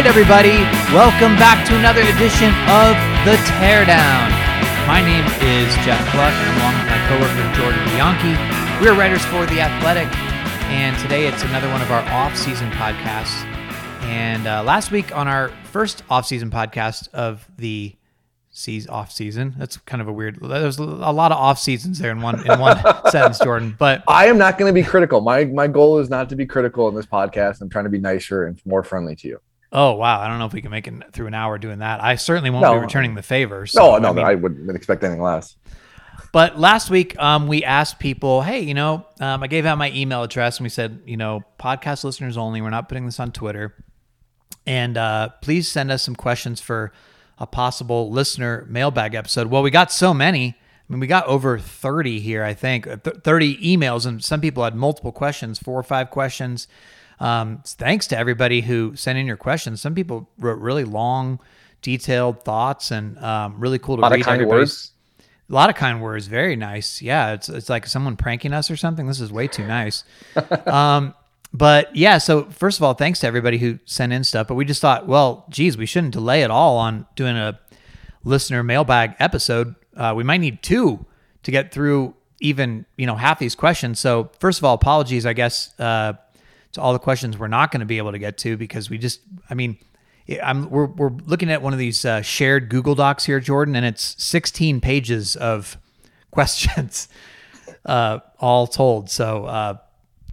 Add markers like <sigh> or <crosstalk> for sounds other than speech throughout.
Right, everybody, welcome back to another edition of The Teardown. My name is Jeff Gluck, and along with my coworker Jordan Bianchi, we're writers for The Athletic, and today it's another one of our off-season podcasts. And uh, last week on our first off-season podcast of the season off season, that's kind of a weird. There's a lot of off seasons there in one in one <laughs> sentence, Jordan. But I am not going to be critical. My my goal is not to be critical in this podcast. I'm trying to be nicer and more friendly to you. Oh wow! I don't know if we can make it through an hour doing that. I certainly won't No. be returning the favor. No, so, no, I mean- I wouldn't expect anything less. But last week, um, we asked people, hey, you know, um, I gave out my email address and we said, you know, podcast listeners only. We're not putting this on Twitter. And uh, please send us some questions for a possible listener mailbag episode. Well, we got so many. I mean, we got over 30 here, I think, uh, 30 emails, and some people had multiple questions, four or five questions. Um, thanks to everybody who sent in your questions. Some people wrote really long, detailed thoughts and um, really cool to A lot read. of kind words. a lot of kind words. Very nice. Yeah, it's it's like someone pranking us or something. This is way too nice. <laughs> um, but yeah, so first of all, thanks to everybody who sent in stuff. But we just thought, well, geez, we shouldn't delay at all on doing a listener mailbag episode. Uh, we might need two to get through even you know half these questions. So first of all, apologies, I guess, uh, to all the questions we're not going to be able to get to because we just, I mean. I'm, we're, we're looking at one of these uh, shared Google Docs here, Jordan, and it's 16 pages of <laughs> questions, uh, all told. So, uh,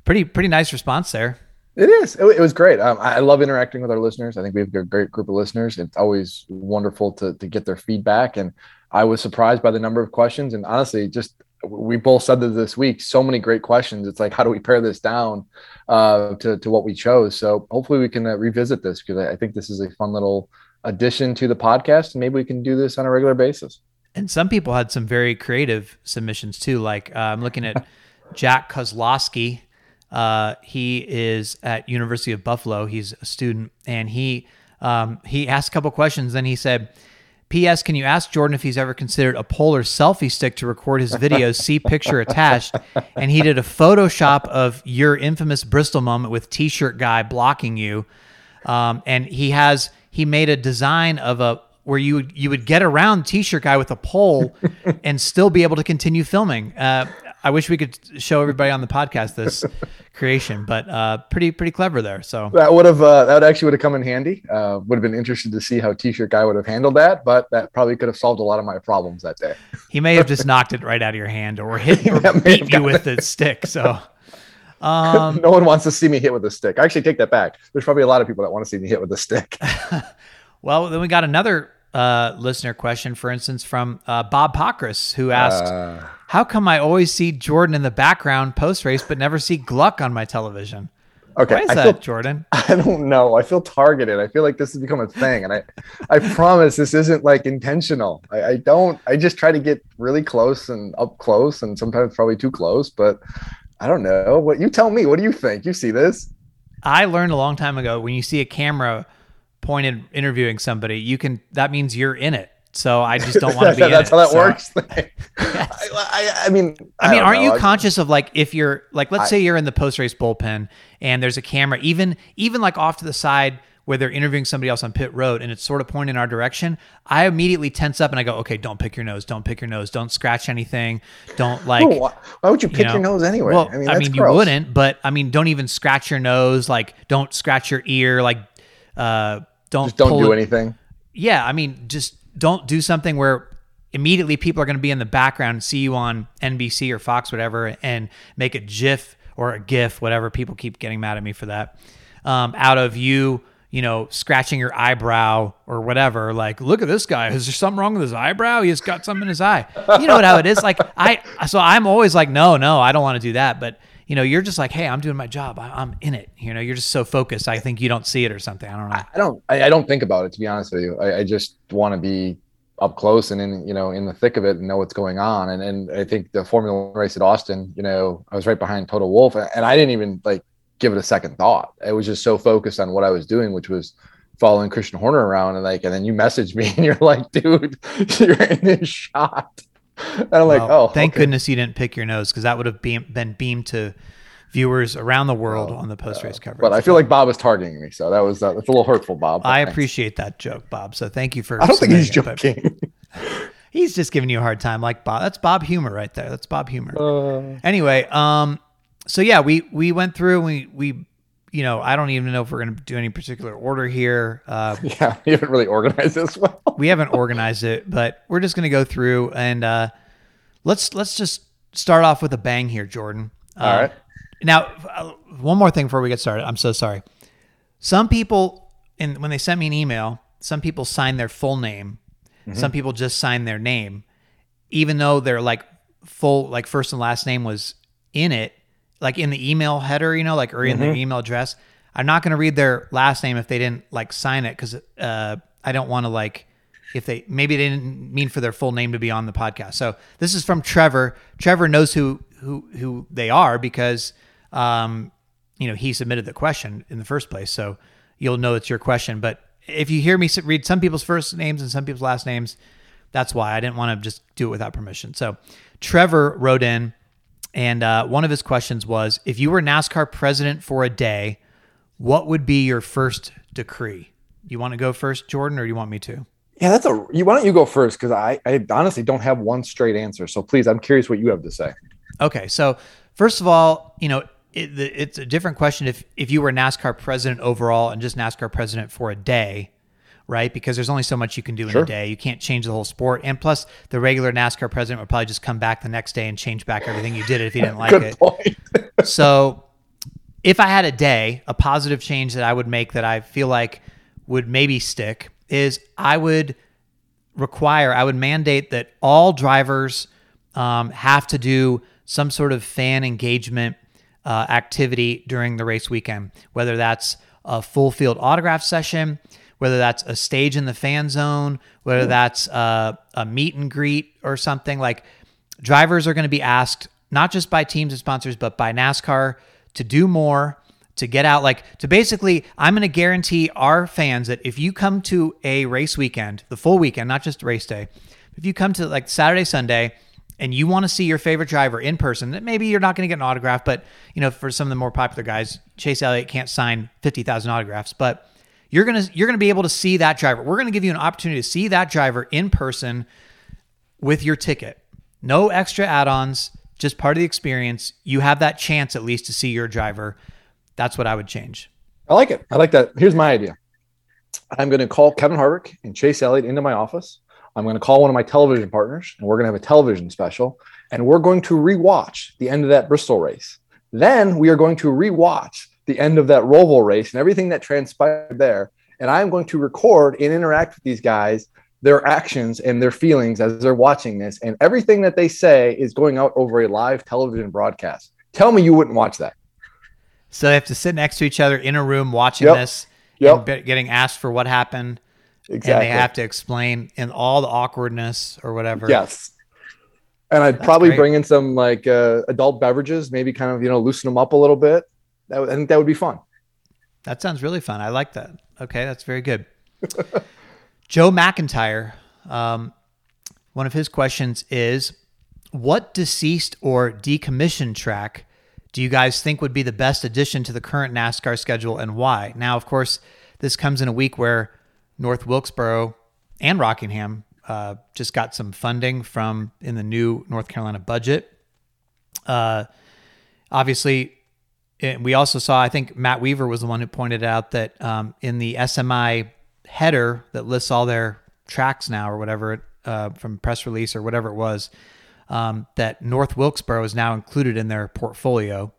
pretty pretty nice response there. It is. It, it was great. Um, I love interacting with our listeners. I think we have a great group of listeners. It's always wonderful to to get their feedback. And I was surprised by the number of questions. And honestly, just we both said that this week. So many great questions. It's like, how do we pare this down uh, to to what we chose? So hopefully we can uh, revisit this because I, I think this is a fun little addition to the podcast. And maybe we can do this on a regular basis. And some people had some very creative submissions too. Like uh, I'm looking at <laughs> Jack Kozlowski. Uh, he is at University of Buffalo. He's a student, and he um, he asked a couple questions. Then he said, "P.S. Can you ask Jordan if he's ever considered a polar selfie stick to record his videos? See picture attached." And he did a Photoshop of your infamous Bristol moment with T-shirt guy blocking you, um, and he has he made a design of a where you would you would get around T-shirt guy with a pole <laughs> and still be able to continue filming. Uh, I wish we could show everybody on the podcast this <laughs> creation, but uh, pretty pretty clever there. So That would have uh, that would actually would have come in handy. Uh, would have been interested to see how T-shirt guy would have handled that, but that probably could have solved a lot of my problems that day. <laughs> he may have just knocked it right out of your hand or hit <laughs> or beat you with the stick. So um, no one wants to see me hit with a stick. I actually take that back. There's probably a lot of people that want to see me hit with a stick. well, then we got another uh, listener question, for instance, from uh, Bob Pockrass, who asked. Uh, How come I always see Jordan in the background post race, but never see Gluck on my television? okay, Why is I that, feel Jordan? <laughs> I don't know. I feel targeted. I feel like this has become a thing, and I, I promise this isn't like intentional. I, I don't. I just try to get really close and up close, and sometimes probably too close. But I don't know. What you tell me? What do you think? You see this? I learned a long time ago when you see a camera pointed interviewing somebody, you can that means you're in it. So I <laughs> just don't want to be That's it. how that So- works. <laughs> I, I, I mean, I mean, aren't know. you conscious of like if you're like let's I- say you're in the post race bullpen and there's a camera even even like off to the side where they're interviewing somebody else on pit road and it's sort of pointing in our direction, I immediately tense up and I go, okay, don't pick your nose, don't pick your nose, don't scratch anything, don't like. No, why, would you pick know, your nose anyway? Well, I mean, that's you gross. wouldn't, but I mean, don't even scratch your nose. Like, don't scratch your ear. Like, uh, don't Just don't do it- anything. Yeah, I mean, just don't do something where immediately people are going to be in the background and see you on NBC or Fox, whatever, and make a GIF or a GIF, whatever. People keep getting mad at me for that. Um, out of you, you know, scratching your eyebrow or whatever. Like, look at this guy. Is there something wrong with his eyebrow? He's got something in his eye. You know what, how it is. Like, I, so I'm always like, no, no, I don't want to do that. But, you know, you're just like, hey, I'm doing my job. I, am in it. You know, you're just so focused. I think you don't see it or something. I don't know. I don't, I, I don't think about it, to be honest with you. I, I just want to be up close and in you know in the thick of it and know what's going on and and I think the Formula One race at Austin you know I was right behind Toto Wolff, and I didn't even like give it a second thought I was just so focused on what I was doing which was following Christian Horner around and like and then you messaged me <laughs> and you're like dude <laughs> you're in this shot <laughs> and I'm like well, oh thank okay. goodness you didn't pick your nose because that would have been been beamed to viewers around the world on the post race coverage. But I feel like Bob was targeting me, so that was uh, that's a little hurtful, Bob. I thanks. appreciate that joke, Bob. So thank you for. I don't think he's joking. <laughs> he's just giving you a hard time, like Bob. That's Bob humor right there. That's Bob humor. Uh, anyway, um, so yeah, we we went through. We we you know, I don't even know if we're going to do any particular order here. Uh, <laughs> yeah, we haven't really organized this well. <laughs> we haven't organized it, but we're just going to go through and uh, let's let's just start off with a bang here, Jordan. All uh, right. Now, uh, one more thing before we get started. I'm so sorry. Some people, and when they sent me an email, some people sign their full name. Mm-hmm. Some people just sign their name, even though their like full like first and last name was in it, like in the email header, you know, like or in mm-hmm. their email address. I'm not going to read their last name if they didn't like sign it because uh, I don't want to like if they maybe they didn't mean for their full name to be on the podcast. So this is from Trevor. Trevor knows who who who they are because um, you know, he submitted the question in the first place. So you'll know it's your question. But if you hear me read some people's first names and some people's last names, that's why I didn't want to just do it without permission. So Trevor wrote in, and uh, one of his questions was if you were NASCAR president for a day, what would be your first decree? You want to go first, Jordan, or do you want me to? Yeah, that's a. You, why don't you go first? Because I, I honestly don't have one straight answer. So please, I'm curious what you have to say. Okay, so first of all, you know, it, it's a different question if if you were NASCAR president overall and just NASCAR president for a day, right? Because there's only so much you can do in a day. You can't change the whole sport, and plus the regular NASCAR president would probably just come back the next day and change back everything you did if he didn't <laughs> like it. <laughs> so, if I had a day, a positive change that I would make that I feel like would maybe stick is I would require, I would mandate that all drivers um, have to do some sort of fan engagement uh, activity during the race weekend, whether that's a full field autograph session, whether that's a stage in the fan zone, whether that's a, a meet and greet or something. Like drivers are going to be asked, not just by teams and sponsors, but by NASCAR to do more, to get out. Like to basically, I'm going to guarantee our fans that if you come to a race weekend, the full weekend, not just race day, if you come to like Saturday, Sunday, and you want to see your favorite driver in person, that maybe you're not going to get an autograph, but you know, for some of the more popular guys, Chase Elliott can't sign 50,000 autographs, but you're to you're to be able to see that driver. We're to give you an opportunity to see that driver in person with your ticket. No extra add-ons, just part of the experience. You have that chance at least to see your driver. That's what I would change. I like it. I like that. Here's my idea. I'm going to call Kevin Harvick and Chase Elliott into my office. I'm going to call one of my television partners and we're going to have a television special and we're going to rewatch the end of that Bristol race. Then we are going to rewatch the end of that Roval race and everything that transpired there. And I'm going to record and interact with these guys, their actions and their feelings as they're watching this. And everything that they say is going out over a live television broadcast. Tell me you wouldn't watch that. So they have to sit next to each other in a room watching yep. this, yep. getting asked for what happened. Exactly. And they have to explain in all the awkwardness or whatever. Yes. And I'd That's probably great. bring in some like uh, adult beverages, maybe kind of, you know, loosen them up a little bit. That, I think that would be fun. That sounds really fun. I like that. Okay. That's very good. <laughs> Joe McIntyre, um, one of his questions is what deceased or decommissioned track do you guys think would be the best addition to the current NASCAR schedule and why? Now, of course, this comes in a week where North Wilkesboro and Rockingham uh, just got some funding from in the new North Carolina budget. Uh, obviously, it, we also saw. I think Matt Weaver was the one who pointed out that um, in the SMI header that lists all their tracks now or whatever uh, from press release or whatever it was, um, that North Wilkesboro is now included in their portfolio.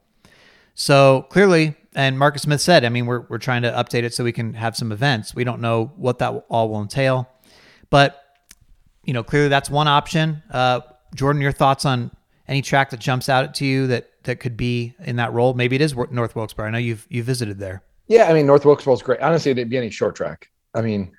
So clearly, and Marcus Smith said, I mean, we're we're trying to update it so we can have some events. We don't know what that all will entail, but you know, clearly that's one option. Uh, Jordan, your thoughts on any track that jumps out to you that that could be in that role? Maybe it is North Wilkesboro. I know you've you visited there. Yeah, I mean North Wilkesboro is great. Honestly, it'd be any short track. I mean,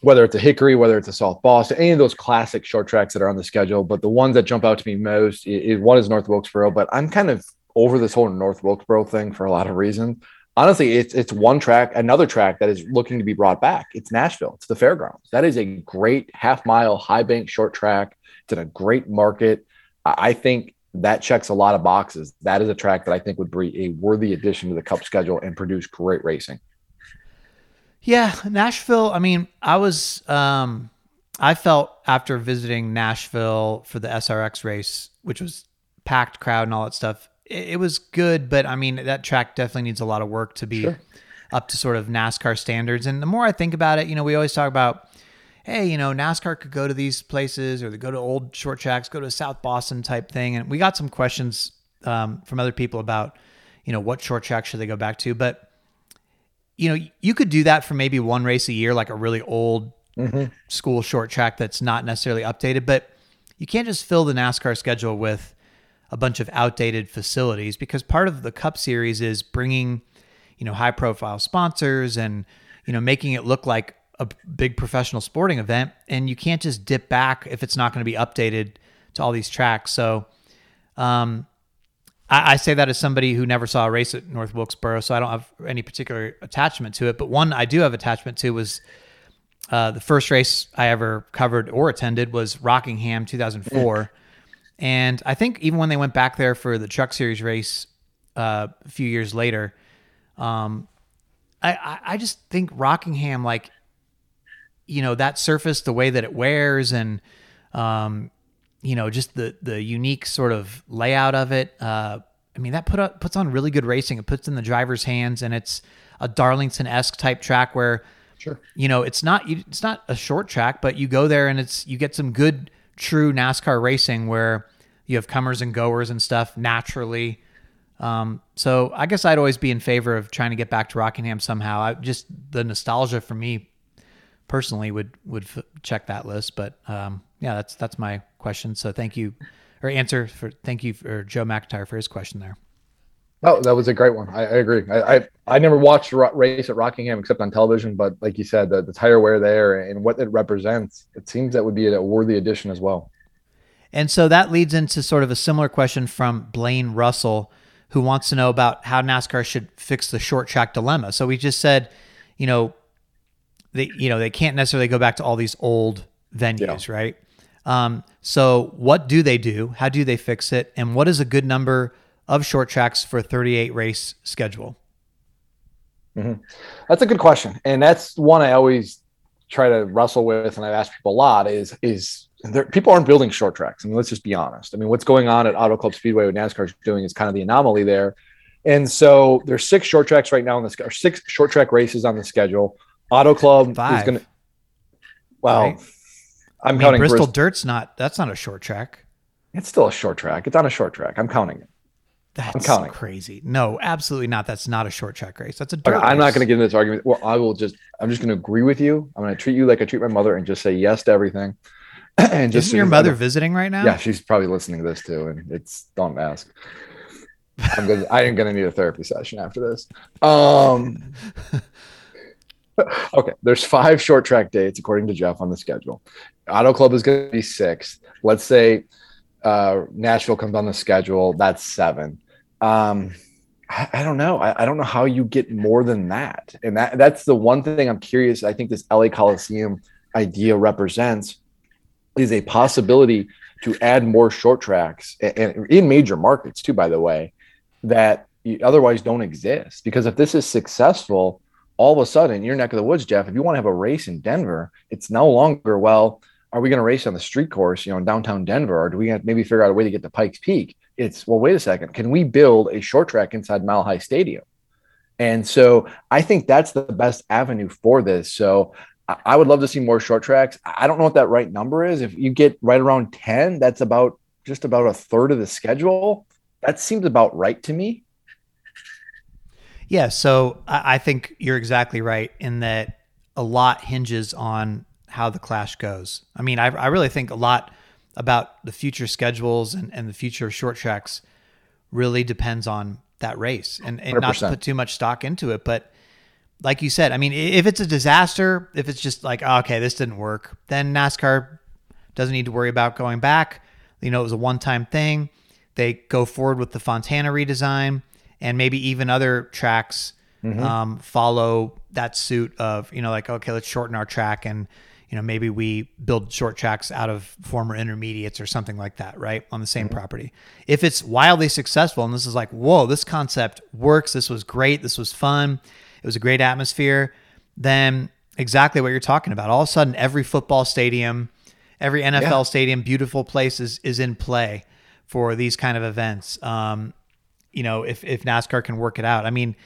whether it's a Hickory, whether it's a South Boston, any of those classic short tracks that are on the schedule. But the ones that jump out to me most, is, one is North Wilkesboro. But I'm kind of over this whole North Wilkesboro thing for a lot of reasons. Honestly, it's it's one track, another track that is looking to be brought back. It's Nashville. It's the fairgrounds. That is a great half mile high bank short track. It's in a great market. I think that checks a lot of boxes. That is a track that I think would be a worthy addition to the Cup schedule and produce great racing. Yeah, Nashville. I mean, I was, um, I felt after visiting Nashville for the SRX race, which was packed crowd and all that stuff, it, it was good. But I mean, that track definitely needs a lot of work to be sure. up to sort of NASCAR standards. And the more I think about it, you know, we always talk about, hey, you know, NASCAR could go to these places or they go to old short tracks, go to a South Boston type thing. And we got some questions um, from other people about, you know, what short track should they go back to. But you know, you could do that for maybe one race a year, like a really old mm-hmm. school short track that's not necessarily updated. But you can't just fill the NASCAR schedule with a bunch of outdated facilities because part of the Cup Series is bringing, you know, high profile sponsors and, you know, making it look like a big professional sporting event. And you can't just dip back if it's not going to be updated to all these tracks. So, um, I, I, say that as somebody who never saw a race at North Wilkesboro, so I don't have any particular attachment to it. But one I do have attachment to was uh, the first race I ever covered or attended was Rockingham 2004. and I think even when they went back there for the Truck Series race uh, a few years later, um, I, I just think Rockingham, like, you know, that surface, the way that it wears, and um, you know, just the the unique sort of layout of it. Uh, I mean, that put up, puts on really good racing. It puts in the driver's hands, and it's a Darlington esque type track where, sure, you know, it's not it's not a short track, but you go there and it's you get some good true NASCAR racing where you have comers and goers and stuff naturally. Um, so I guess I'd always be in favor of trying to get back to Rockingham somehow. I just the nostalgia for me personally would would f- check that list. But um, yeah, that's that's my question. So thank you, or answer for thank you for Joe McIntyre for his question there. Oh, that was a great one. I, I agree. I, I, I never watched a race at Rockingham except on television, but like you said, the, the tire wear there and what it represents, it seems that would be a worthy addition as well. And so that leads into sort of a similar question from Blaine Russell, who wants to know about how NASCAR should fix the short track dilemma. So we just said, you know, they you know they can't necessarily go back to all these old venues, yeah. right? Um, so what do they do? How do they fix it? And what is a good number of short tracks for a 38 race schedule? Mm-hmm. That's a good question, and that's one I always try to wrestle with, and I've asked people a lot. Is is there, people aren't building short tracks? I mean, let's just be honest. I mean, what's going on at Auto Club Speedway, what NASCAR is doing, is kind of the anomaly there. And so there's six short tracks right now on the or six short track races on the schedule. Auto Club Five. is going to. Well, right. I'm I mean, counting Bristol Brist- Dirt's not. That's not a short track. It's still a short track. It's on a short track. I'm counting it. That's I'm counting. crazy. No, absolutely not. That's not a short track race. That's a dirt. Okay, I'm not going to get into this argument. Well, I will just. I'm just going to agree with you. I'm going to treat you like I treat my mother and just say yes to everything. <clears throat> and just isn't your mother visiting right now? Yeah, she's probably listening to this too, and it's don't ask. I'm gonna. I am going to need a therapy session after this. Um. <laughs> <laughs> okay, there's five short track dates according to Jeff on the schedule. Auto Club is going to be six. Let's say uh, Nashville comes on the schedule. That's seven. Um, I, I don't know. I, I, don't know how you get more than that. And that that's the one thing I'm curious. I think this LA Coliseum idea represents is a possibility to add more short tracks and, and in major markets too. By the way, that otherwise don't exist. Because if this is successful all of a sudden, your neck of the woods, Jeff, if you want to have a race in Denver, it's no longer, well, are we going to race on the street course, you know, in downtown Denver, or do we have maybe figure out a way to get to Pikes Peak? It's, well, wait a second, can we build a short track inside Mile High Stadium? And so I think that's the best avenue for this. So I would love to see more short tracks. I don't know what that right number is. If you get right around 10, that's about just about a third of the schedule. That seems about right to me. Yeah, so I, I think you're exactly right in that a lot hinges on how the clash goes. I mean, I, I really think a lot about the future schedules and, and the future of short tracks really depends on that race and, and not to put too much stock into it. But like you said, I mean, if it's a disaster, if it's just like, oh, okay, this didn't work, then NASCAR doesn't need to worry about going back. You know, it was a one time thing. They go forward with the Fontana redesign and maybe even other tracks um, follow that suit of, you know, like, okay, let's shorten our track and, you know, maybe we build short tracks out of former intermediates or something like that, right? On the same property. If it's wildly successful and this is like, whoa, this concept works, this was great, this was fun, it was a great atmosphere, then exactly what you're talking about. All of a sudden, every football stadium, every NFL Yeah. stadium, beautiful place is, is in play for these kind of events. Um, you know, if, if NASCAR can work it out. I mean,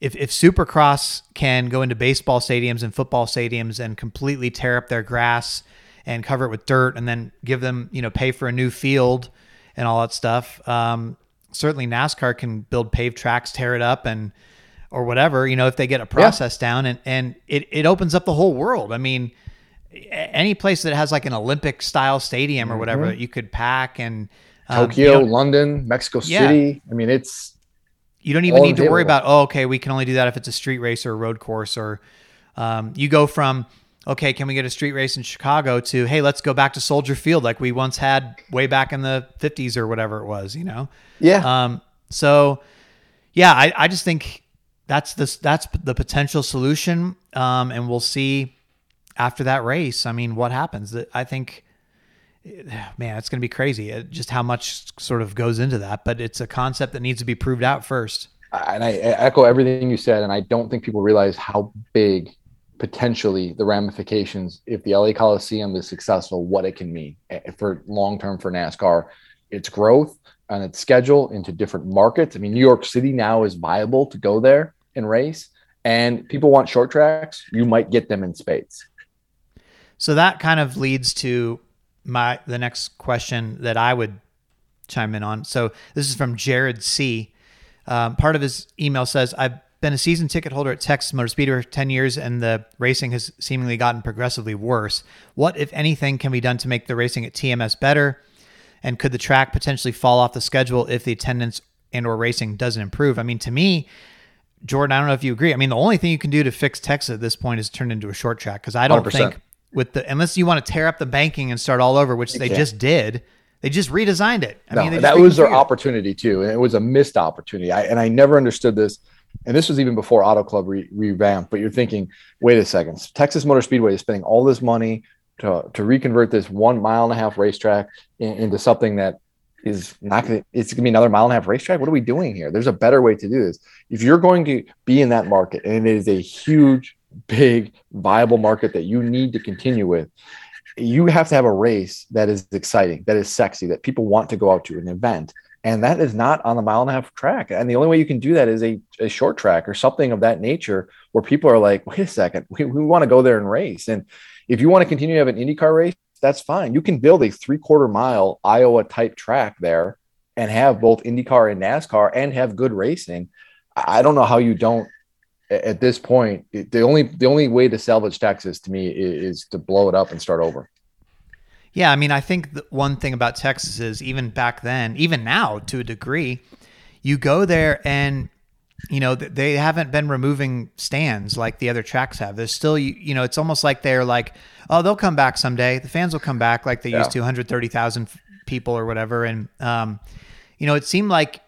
if, if Supercross can go into baseball stadiums and football stadiums and completely tear up their grass and cover it with dirt and then give them, you know, pay for a new field and all that stuff, um, certainly NASCAR can build paved tracks, tear it up and, or whatever, you know, if they get a process down and, and it, it opens up the whole world. I mean, any place that has like an Olympic style stadium or whatever that you could pack and Tokyo, don't- London, Mexico Yeah. City. I mean, it's you don't even need to worry about, oh, okay, we can only do that if it's a street race or a road course, or um, you go from, okay, can we get a street race in Chicago to, hey, let's go back to Soldier Field like we once had way back in the 50s or whatever it was, you know? yeah. Um, so, yeah, I, I just think that's the that's the potential solution, um, and we'll see after that race. I mean, what happens? I think, <sighs> man, it's going to be crazy. uh, Just how much sort of goes into that, but it's a concept that needs to be proved out first. and I echo everything you said, and I don't think people realize how big potentially the ramifications if the LA Coliseum is successful, what it can mean eh, for long term for NASCAR, its growth and its schedule into different markets. I mean, New York City now is viable to go there and race, and people want short tracks. You might get them in spades. So that kind of leads to my the next question that I would chime in on. So this is from Jared C. Um, part of his email says, "I've been a season ticket holder at Texas Motor Speedway for ten years, and the racing has seemingly gotten progressively worse. What, if anything, can be done to make the racing at TMS better? And could the track potentially fall off the schedule if the attendance and/or racing doesn't improve? I mean, to me." Jordan, I don't know if you agree. I mean, the only thing you can do to fix Texas at this point is turn into a short track because I don't 100%. think with the unless you want to tear up the banking and start all over, which they just did. They just redesigned it. I no, mean, that was their opportunity too, and it was a missed opportunity. I, and I never understood this. And this was even before Auto Club re- revamped. But you're thinking, wait a second, Texas Motor Speedway is spending all this money to to reconvert this one mile and a half racetrack in, into something that is not going to. It's going to be another mile and a half racetrack. What are we doing here? There's a better way to do this. If you're going to be in that market, and it is a huge, big, viable market that you need to continue with, you have to have a race that is exciting, that is sexy, that people want to go out to an event. And that is not on the mile and a half track. And the only way you can do that is a, a short track or something of that nature where people are like, wait a second, we, we want to go there and race. And if you want to continue to have an IndyCar race, that's fine. You can build a three quarter mile Iowa type track there and have both IndyCar and NASCAR and have good racing. I don't know how you don't at this point. it- The only the only way to salvage Texas to me is, to blow it up and start over. Yeah, I mean, I think the one thing about Texas is even back then, even now to a degree, you go there and you know they haven't been removing stands like the other tracks have. There's still you, you know it's almost like they're like, oh, they'll come back someday. The fans will come back like they Yeah. used to, 130,000 people or whatever. And um, you know, it seemed like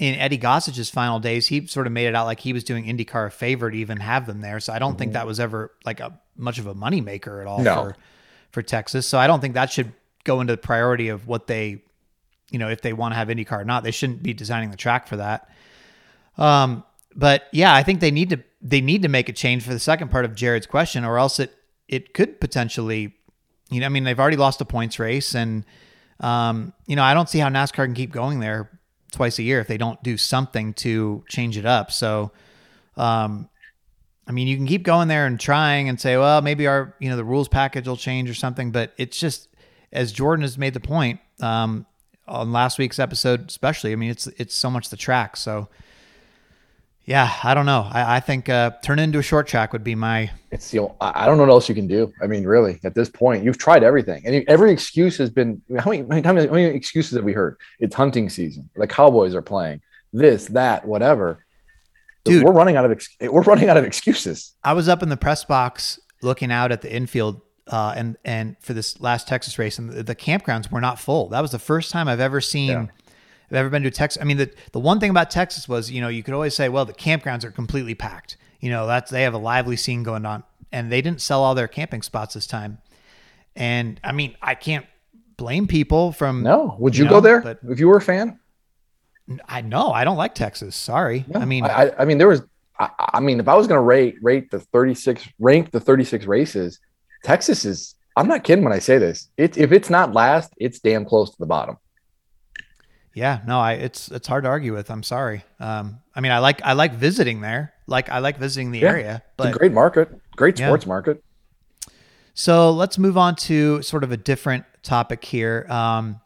in Eddie Gossage's final days, he sort of made it out like he was doing IndyCar a favor to even have them there. So I don't think that was ever like a much of a moneymaker at all No. for for Texas. So I don't think that should go into the priority of what they, you know, if they want to have IndyCar or not. They shouldn't be designing the track for that. Um, but yeah, I think they need to they need to make a change for the second part of Jared's question, or else it it could potentially, you know, I mean, they've already lost a points race, and um, you know, I don't see how NASCAR can keep going there twice a year if they don't do something to change it up. So, um, I mean, you can keep going there and trying and say, well, maybe our, you know, the rules package will change or something, but it's just, as Jordan has made the point, um, on last week's episode, especially, I mean, it's, it's so much the track. So Yeah, I don't know. I, I think uh, turn it into a short track would be my. It's the I don't know what else you can do. I mean, really, at this point, you've tried everything, and every excuse has been. How many, how many, how many excuses have we heard? It's hunting season. The Cowboys are playing this, that, whatever. Dude, we're running out of ex- we're running out of excuses. I was up in the press box looking out at the infield, uh, and and for this last Texas race, and the, the, campgrounds were not full. That was the first time I've ever seen. Yeah. I've ever been to Texas. I mean, the the one thing about Texas was, you know, you could always say, well, the campgrounds are completely packed. You know, that's they have a lively scene going on, and they didn't sell all their camping spots this time. And I mean, I can't blame people from. No, would you, you know, go there But if you were a fan? I know I don't like Texas. Sorry. No, I mean, I, I mean, there was. I, I mean, if I was going to rate rate the thirty six rank the thirty six races, Texas is. I'm not kidding when I say this. It's if it's not last, it's damn close to the bottom. Yeah, no, I it's it's hard to argue with. I'm sorry. Um, I mean, I like I like visiting there. Like I like visiting the yeah, area. But it's a great market, great sports yeah. market. So let's move on to sort of a different topic here. Um,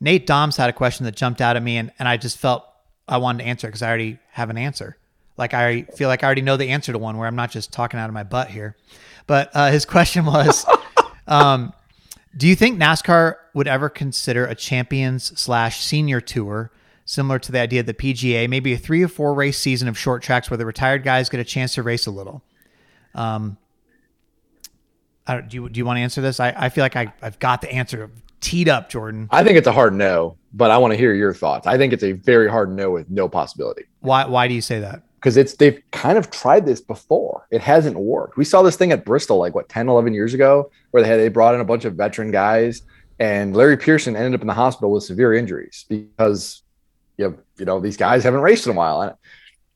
Nate Doms had a question that jumped out at me, and, and I just felt I wanted to answer because I already have an answer. Like I feel like I already know the answer to one where I'm not just talking out of my butt here. But uh, his <laughs> question was, um, do you think NASCAR would ever consider a champions slash senior tour similar to the idea of the PGA, maybe a three or four race season of short tracks where the retired guys get a chance to race a little? Um, do you do you want to answer this? I, I feel like I, I've got the answer teed up, Jordan? I think it's a hard no, but I want to hear your thoughts. I think it's a very hard no with no possibility. Why? Why do you say that? Because it's they've kind of tried this before. It hasn't worked. We saw this thing at Bristol like what 10, 11 years ago, where they had they brought in a bunch of veteran guys, and Larry Pearson ended up in the hospital with severe injuries because you know, you know these guys haven't raced in a while. And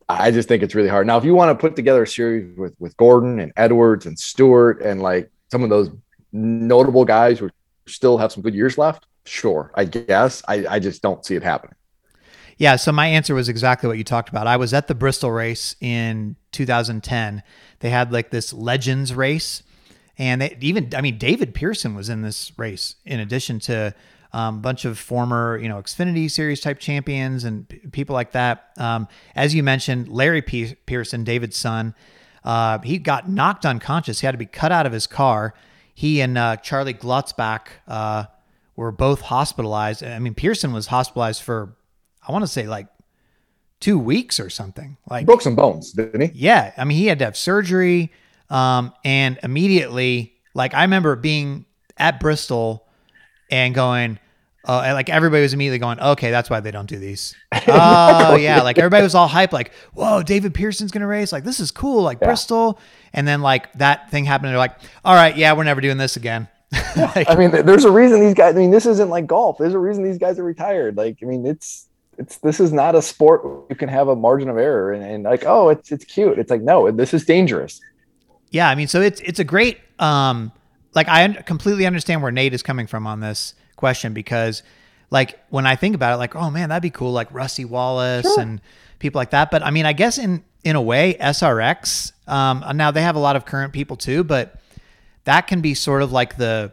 I just think it's really hard. Now, if you want to put together a series with with Gordon and Edwards and Stewart and like some of those notable guys who still have some good years left? Sure, I guess. I, I just don't see it happening. Yeah, so my answer was exactly what you talked about. I was at the Bristol race in 2010. They had like this Legends race, and they even, I mean, David Pearson was in this race in addition to um, a bunch of former, you know, Xfinity Series type champions and p- people like that. Um, as you mentioned, Larry P- Pearson, David's son, uh, he got knocked unconscious. He had to be cut out of his car he and uh, Charlie Glotzbach uh, were both hospitalized. I mean, Pearson was hospitalized for, I want to say like two weeks or something. Like broke some bones, didn't he? Yeah, I mean, he had to have surgery, um, and immediately, like I remember being at Bristol and going, uh, like everybody was immediately going, okay, that's why they don't do these. <laughs> oh yeah, like everybody was all hyped, like, whoa, David Pearson's gonna race, like this is cool, like yeah. Bristol. And then like that thing happened, and they're like, all right, yeah, we're never doing this again. <laughs> like, I mean, there's a reason these guys. I mean, this isn't like golf. There's a reason these guys are retired. Like, I mean, it's it's this is not a sport you can have a margin of error and, and like, oh, it's it's cute. It's like no, this is dangerous. Yeah, I mean, so it's it's a great um like I completely understand where Nate is coming from on this question because like when I think about it, like, oh man, that'd be cool, like Rusty Wallace sure. and people like that. But I mean, I guess in in a way, SRX. Um, now they have a lot of current people too, but that can be sort of like the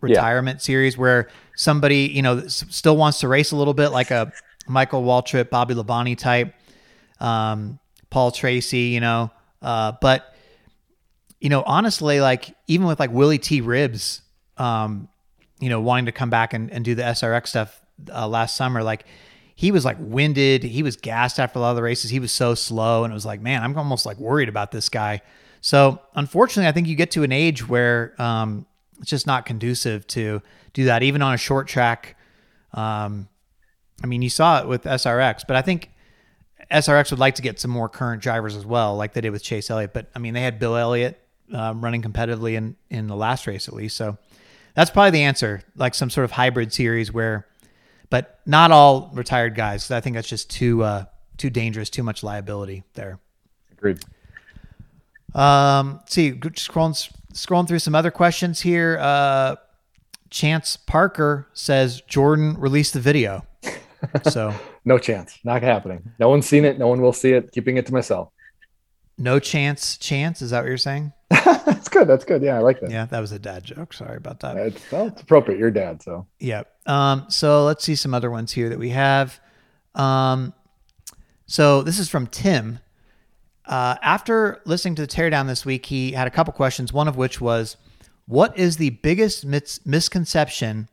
retirement yeah. series where somebody you know still wants to race a little bit, like a Michael Waltrip, Bobby Labonte type, um, Paul Tracy, you know, uh, but you know, honestly, like even with like Willy T. Ribbs, um, you know, wanting to come back and, and do the SRX stuff uh, last summer, like he was like winded. He was gassed after a lot of the races. He was so slow. And it was like, man, I'm almost like worried about this guy. So unfortunately, I think you get to an age where um, it's just not conducive to do that, even on a short track. Um, I mean, you saw it with SRX, but I think SRX would like to get some more current drivers as well, like they did with Chase Elliott. But I mean, they had Bill Elliott um, running competitively in in the last race at least. So that's probably the answer, like some sort of hybrid series where, but not all retired guys. I think that's just too uh, too dangerous, too much liability there. Agreed. Um, see, scrolling scrolling through some other questions here. Uh, Chance Parker says Jordan released the video. So <laughs> no chance, not happening. No one's seen it. No one will see it. Keeping it to myself. No chance, chance. Is that what you're saying? <laughs> That's good. That's good. Yeah, I like that. Yeah, that was a dad joke. Sorry about that. It's, well, it's appropriate. Your dad, so. Yeah. Um. So let's see some other ones here that we have. Um. So this is from Tim. uh, after listening to the teardown this week, he had a couple questions. One of which was, "What is the biggest mis- misconception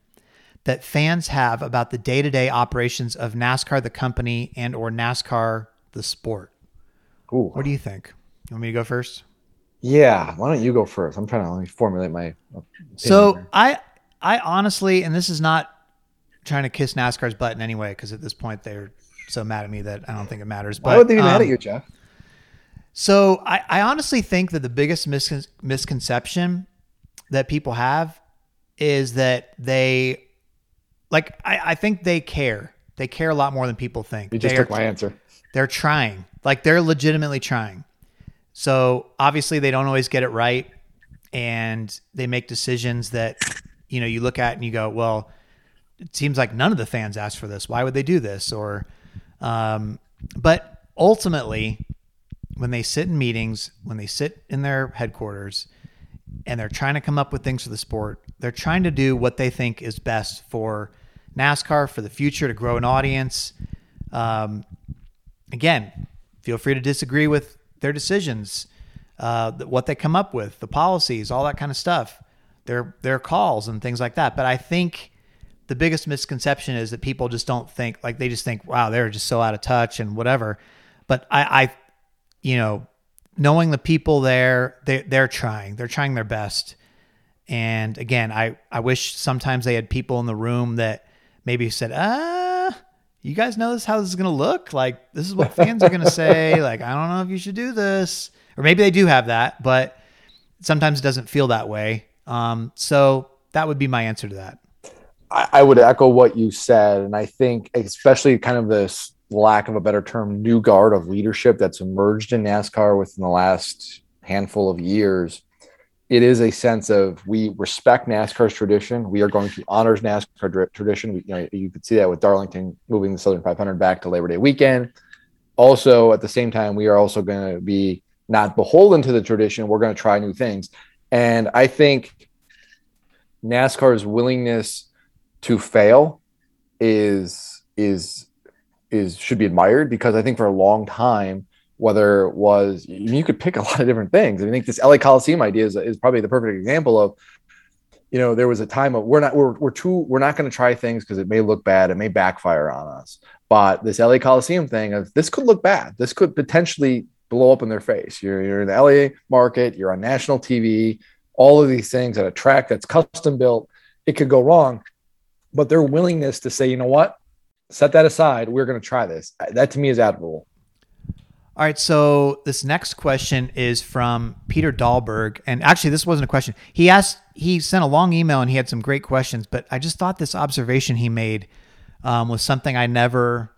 that fans have about the day-to-day operations of NASCAR, the company, and or NASCAR, the sport?" Ooh. What do you think? You want me to go first? Yeah. Why don't you go first? I'm trying to let me formulate my. So here. I, I honestly, and this is not trying to kiss NASCAR's butt in any way, because at this point they're so mad at me that I don't think it matters. But Why would they be mad um, at you, Jeff? So I, I honestly think that the biggest miscon- misconception that people have is that they, like, I, I think they care. They care a lot more than people think. You just They took are- my answer. they're trying like they're legitimately trying so obviously they don't always get it right and they make decisions that you know you look at and you go well it seems like none of the fans asked for this why would they do this or um, but ultimately when they sit in meetings when they sit in their headquarters and they're trying to come up with things for the sport they're trying to do what they think is best for nascar for the future to grow an audience um, again, feel free to disagree with their decisions, uh, what they come up with, the policies, all that kind of stuff, their their calls and things like that. But I think the biggest misconception is that people just don't think like they just think, wow, they're just so out of touch and whatever. But I, I you know, knowing the people there, they they're trying, they're trying their best. And again, I I wish sometimes they had people in the room that maybe said, ah you guys know this how this is going to look? Like this is what fans are going to say. <laughs> Like i don't know if you should do this. Or maybe they do have that but sometimes it doesn't feel that way. Um, so that would be my answer to that. I, I would echo what you said, and I think especially kind of this lack of a better term, new guard of leadership that's emerged in NASCAR within the last handful of years. It is a sense of we respect NASCAR's tradition. We are going to honor NASCAR tradition. We, you know, you could see that with Darlington moving the Southern 500 back to Labor Day weekend. Also, at the same time, we are also going to be not beholden to the tradition. We're going to try new things, and I think NASCAR's willingness to fail is is is should be admired because I think for a long time, whether it was you could pick a <laughs> lot of different things. I think this LA Coliseum idea is, is probably the perfect example of, you know, there was a time of we're not we're we're too we're not going to try things because it may look bad, it may backfire on us. But this LA Coliseum thing of this could look bad. This could potentially blow up in their face. You're you're in the LA market, you're on national TV, all of these things at a track that's custom built, it could go wrong. But their willingness to say, you know what, set that aside. We're going to try this. That to me is admirable. All right so this next question is from peter dahlberg. And actually this wasn't a question. He asked he sent a long email and he had some great questions but i just thought this observation he made um, was something i never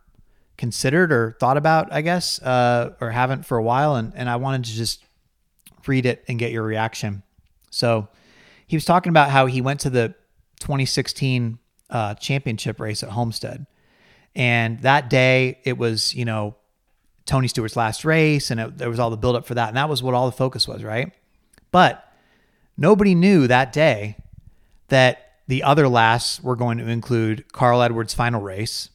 considered or thought about i guess uh, or haven't for a while. And, and i wanted to just read it and get your reaction. So he was talking about how he went to the 2016 uh, championship race at homestead. And that day it was you know tony stewart's last race and it, there was all the buildup for that and that was what all the focus was right but nobody knew that day that the other lasts were going to include carl edwards final race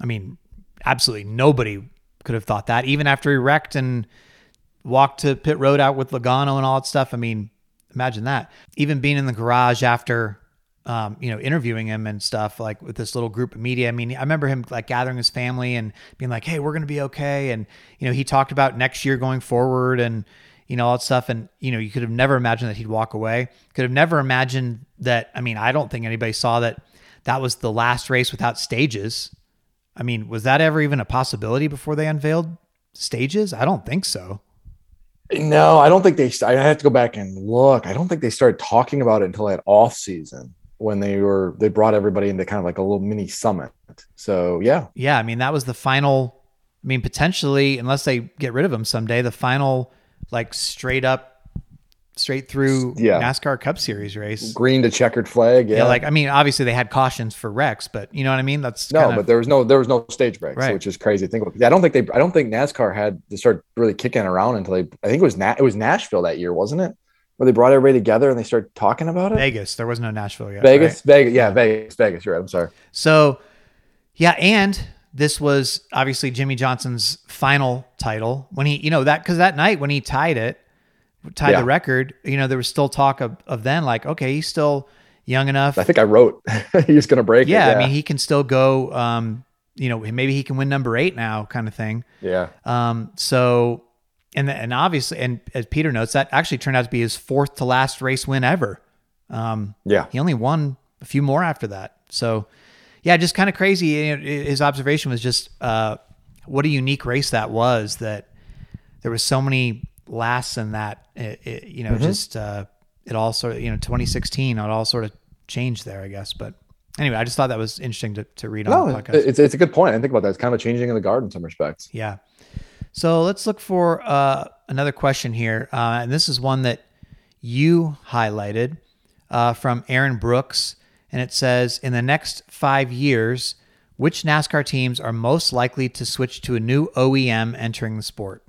i mean absolutely nobody could have thought that even after he wrecked and walked to pit road out with Logano and all that stuff. I mean, imagine that. Even being in the garage after, um, you know, interviewing him and stuff like with this little group of media. I mean, I remember him like gathering his family and being like, "Hey, we're going to be okay." And you know, he talked about next year going forward and you know all that stuff. And you know, you could have never imagined that he'd walk away. Could have never imagined that. I mean, I don't think anybody saw that that was the last race without stages. I mean, was that ever even a possibility before they unveiled stages? I don't think so. No, I don't think they. I have to go back and look. I don't think they started talking about it until that off season when they were they brought everybody into kind of like a little mini summit. So yeah, Yeah, I mean that was the final. I mean potentially, unless they get rid of him someday, the final like straight up, straight through Yeah. NASCAR Cup Series race. green to checkered flag. Yeah, Yeah. like I mean, obviously they had cautions for wrecks, but you know what I mean. That's no, kinda- but there was no there was no stage breaks, Right. which is crazy. Think about. I don't think they. I don't think NASCAR had to start really kicking around until they. I think it was Na- it was Nashville that year, wasn't it? Where they brought everybody together and they started talking about it. Vegas. There was no Nashville yet. Vegas, right? Vegas, yeah, Vegas, Vegas. You're right. I'm sorry. So, yeah, and this was obviously Jimmie Johnson's final title when he, you know, that because that night when he tied it, tied Yeah. the record, you know, there was still talk of, of then like, okay, he's still young enough. I think I wrote <laughs> he's going to break it. yeah, I mean, he can still go. Um, you know, maybe he can win number eight now, kind of thing. yeah. Um, so, and and obviously, and as Peter notes, that actually turned out to be his fourth to last race win ever. Um, Yeah. he only won a few more after that. So, yeah, just kind of crazy. You know, His observation was just uh, what a unique race that was. That there was so many lasts in that. It, it, you know, just uh, it all sort of you know 2016. It all sort of changed there, I guess. But anyway, I just thought that was interesting to, to read on the No, podcast. it's, it's a good point. I think about that. It's kind of changing in the guard in some respects. Yeah. So let's look for uh, another question here. Uh, and this is one that you highlighted uh, from Aaron Brooks. And it says In the next five years, which NASCAR teams are most likely to switch to a new OEM entering the sport?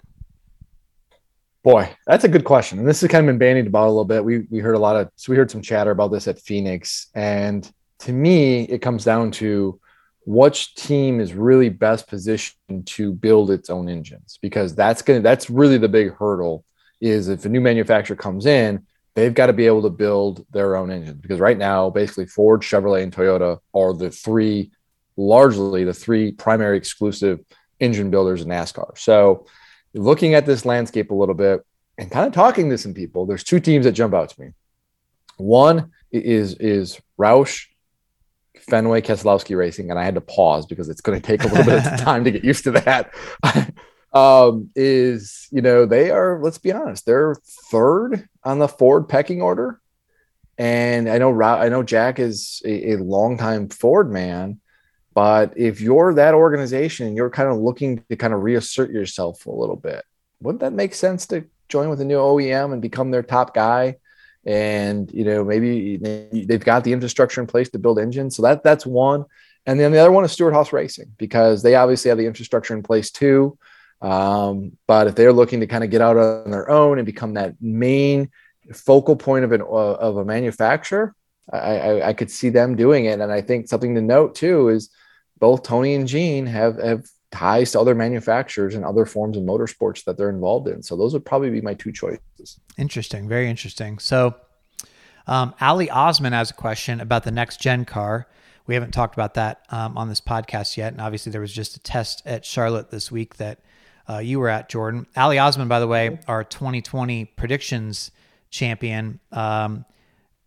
Boy, that's a good question. And this has kind of been bandied about a little bit. We we heard a lot of so we heard some chatter about this at Phoenix. And to me, it comes down to which team is really best positioned to build its own engines because that's gonna that's really the big hurdle is if a new manufacturer comes in, they've got to be able to build their own engines because right now, basically Ford, Chevrolet, and Toyota are the three largely the three primary exclusive engine builders in NASCAR. So looking at this landscape a little bit and kind of talking to some people, there's two teams that jump out to me. One is is Roush, Fenway, Keselowski Racing, and I had to pause because it's going to take a little bit of <laughs> time to get used to that. <laughs> um, is you know they are let's be honest, they're third on the Ford pecking order, and I know I know Jack is a, a longtime Ford man. But if you're that organization and you're kind of looking to kind of reassert yourself a little bit, wouldn't that make sense to join with a new OEM and become their top guy? And you know, maybe they've got the infrastructure in place to build engines. So that that's one. And then the other one is Stewart Haas Racing because they obviously have the infrastructure in place too. Um, but if they're looking to kind of get out on their own and become that main focal point of an uh, of a manufacturer, I, I, I could see them doing it. And I think something to note too is both Tony and Gene have have ties to other manufacturers and other forms of motorsports that they're involved in. So those would probably be my two choices. Interesting. Very interesting. So, um, Ali Osman has a question about the next gen car. We haven't talked about that um, on this podcast yet. And obviously, there was just a test at Charlotte this week that uh, you were at, Jordan. Ali Osman, by the way, our 2020 predictions champion. Um,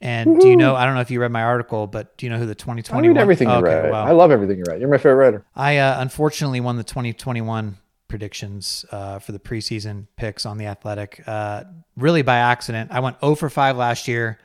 and do you know? I don't know if you read my article, but do you know who the 2021? I read everything you Okay, read. wow. I love everything you write. You're my favorite writer. I uh, unfortunately won the 2021 predictions uh, for the preseason picks on the Athletic. Uh, really by accident. I went 0 for 5 last year,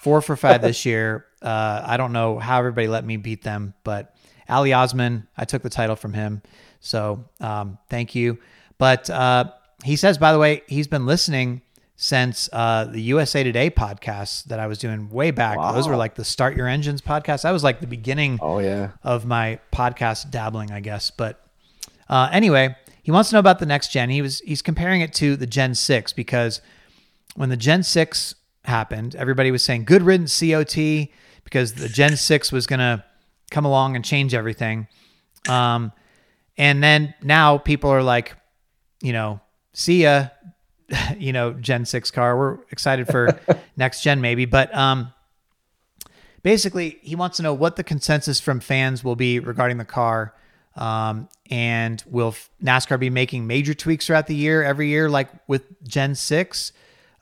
4 for 5 this <laughs> year. Uh, I don't know how everybody let me beat them, but Ali Osman, I took the title from him. So um, thank you. But uh, he says, by the way, he's been listening since uh, the USA Today podcasts that I was doing way back. Those were like the Start Your Engines podcast. That was like the beginning Oh yeah. of my podcast dabbling, I guess. But uh, anyway, he wants to know about the next gen. He was he's comparing it to the Gen Six because when the Gen Six happened, everybody was saying good riddance COT because the Gen Six was gonna come along and change everything. Um, and then now people are like, you know, see ya, <laughs> you know, Gen 6 car. We're excited for <laughs> next gen maybe, but um basically he wants to know what the consensus from fans will be regarding the car. Um, and will NASCAR be making major tweaks throughout the year, every year, like with Gen 6?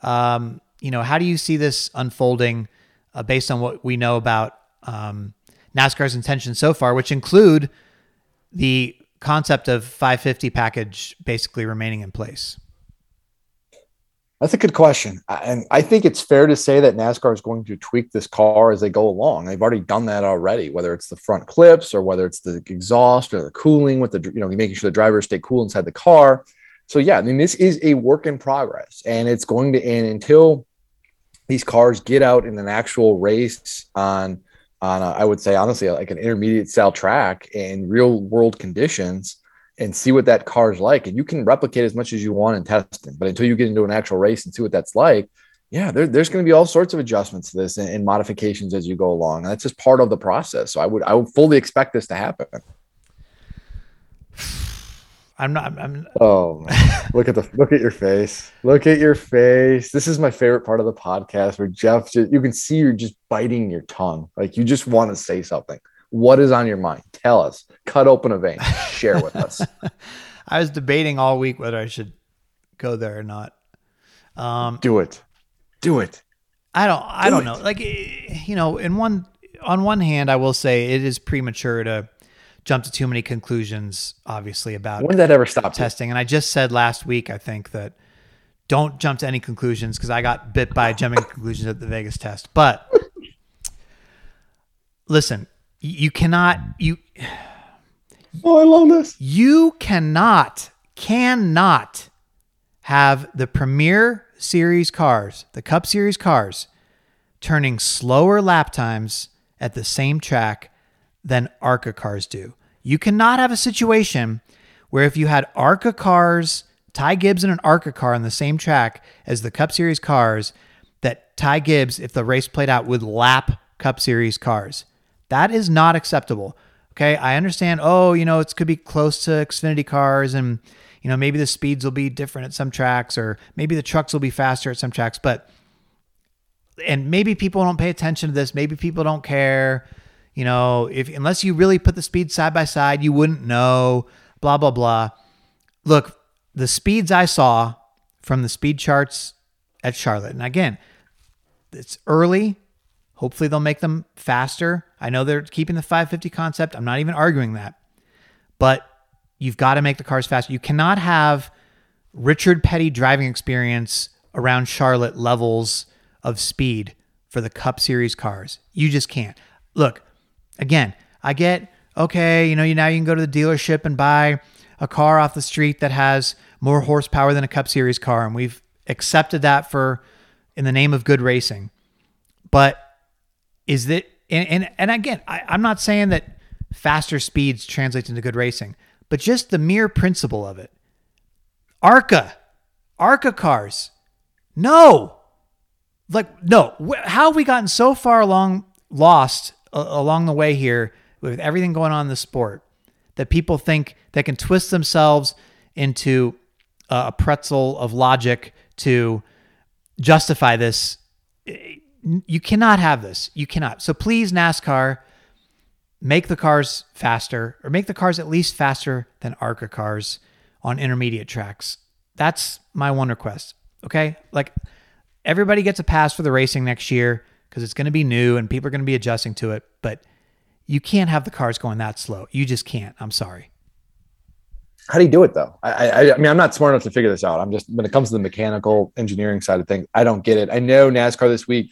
Um, you know, how do you see this unfolding uh, based on what we know about um, NASCAR's intentions so far, which include the concept of 550 package basically remaining in place? That's a good question. And I think it's fair to say that NASCAR is going to tweak this car as they go along. They've already done that already, whether it's the front clips or whether it's the exhaust or the cooling with the, you know, making sure the drivers stay cool inside the car. So, yeah, I mean, this is a work in progress and it's going to end until these cars get out in an actual race on, on a, I would say, honestly, like an intermediate style track in real world conditions and see what that car is like. And you can replicate as much as you want in testing, but until you get into an actual race and see what that's like, yeah, there, there's going to be all sorts of adjustments to this and, and modifications as you go along. And that's just part of the process. So I would I would fully expect this to happen. I'm not. I'm, I'm Oh, man. look at the look at your face. Look at your face. This is my favorite part of the podcast where Jeff, just, you can see you're just biting your tongue, like you just want to say something. What is on your mind? Tell us. Cut open a vein. Share with us. <laughs> I was debating all week whether I should go there or not. Um, Do it. Do it. I don't. I Do don't it. know. Like you know, in one on one hand, I will say it is premature to jump to too many conclusions. Obviously about When did that ever stop? you? testing, and I just said last week, I think that don't jump to any conclusions because I got bit by jumping conclusions at the Vegas test. But listen, you cannot you Oh, I love this. you cannot cannot have the premier series cars the cup series cars turning slower lap times at the same track than arca cars do you cannot have a situation where if you had arca cars ty gibbs and an arca car on the same track as the cup series cars that ty gibbs if the race played out would lap cup series cars that is not acceptable. Okay, I understand. Oh, you know, it could be close to Xfinity cars, and you know, maybe the speeds will be different at some tracks, or maybe the trucks will be faster at some tracks. But and maybe people don't pay attention to this. Maybe people don't care. You know, if unless you really put the speeds side by side, you wouldn't know. Blah blah blah. Look, the speeds I saw from the speed charts at Charlotte, and again, it's early. Hopefully, they'll make them faster. I know they're keeping the 550 concept. I'm not even arguing that. But you've got to make the cars faster. You cannot have Richard Petty driving experience around Charlotte levels of speed for the Cup Series cars. You just can't. Look, again, I get okay, you know, you now you can go to the dealership and buy a car off the street that has more horsepower than a Cup Series car, and we've accepted that for in the name of good racing. But is that and and, and again, I, I'm not saying that faster speeds translates into good racing, but just the mere principle of it. Arca, Arca cars, no, like no. How have we gotten so far along, lost uh, along the way here with everything going on in the sport that people think they can twist themselves into a pretzel of logic to justify this you cannot have this. You cannot. So please, NASCAR, make the cars faster or make the cars at least faster than ARCA cars on intermediate tracks. That's my one request. Okay. Like everybody gets a pass for the racing next year because it's going to be new and people are going to be adjusting to it. But you can't have the cars going that slow. You just can't. I'm sorry. How do you do it though? I, I, I mean, I'm not smart enough to figure this out. I'm just when it comes to the mechanical engineering side of things, I don't get it. I know NASCAR this week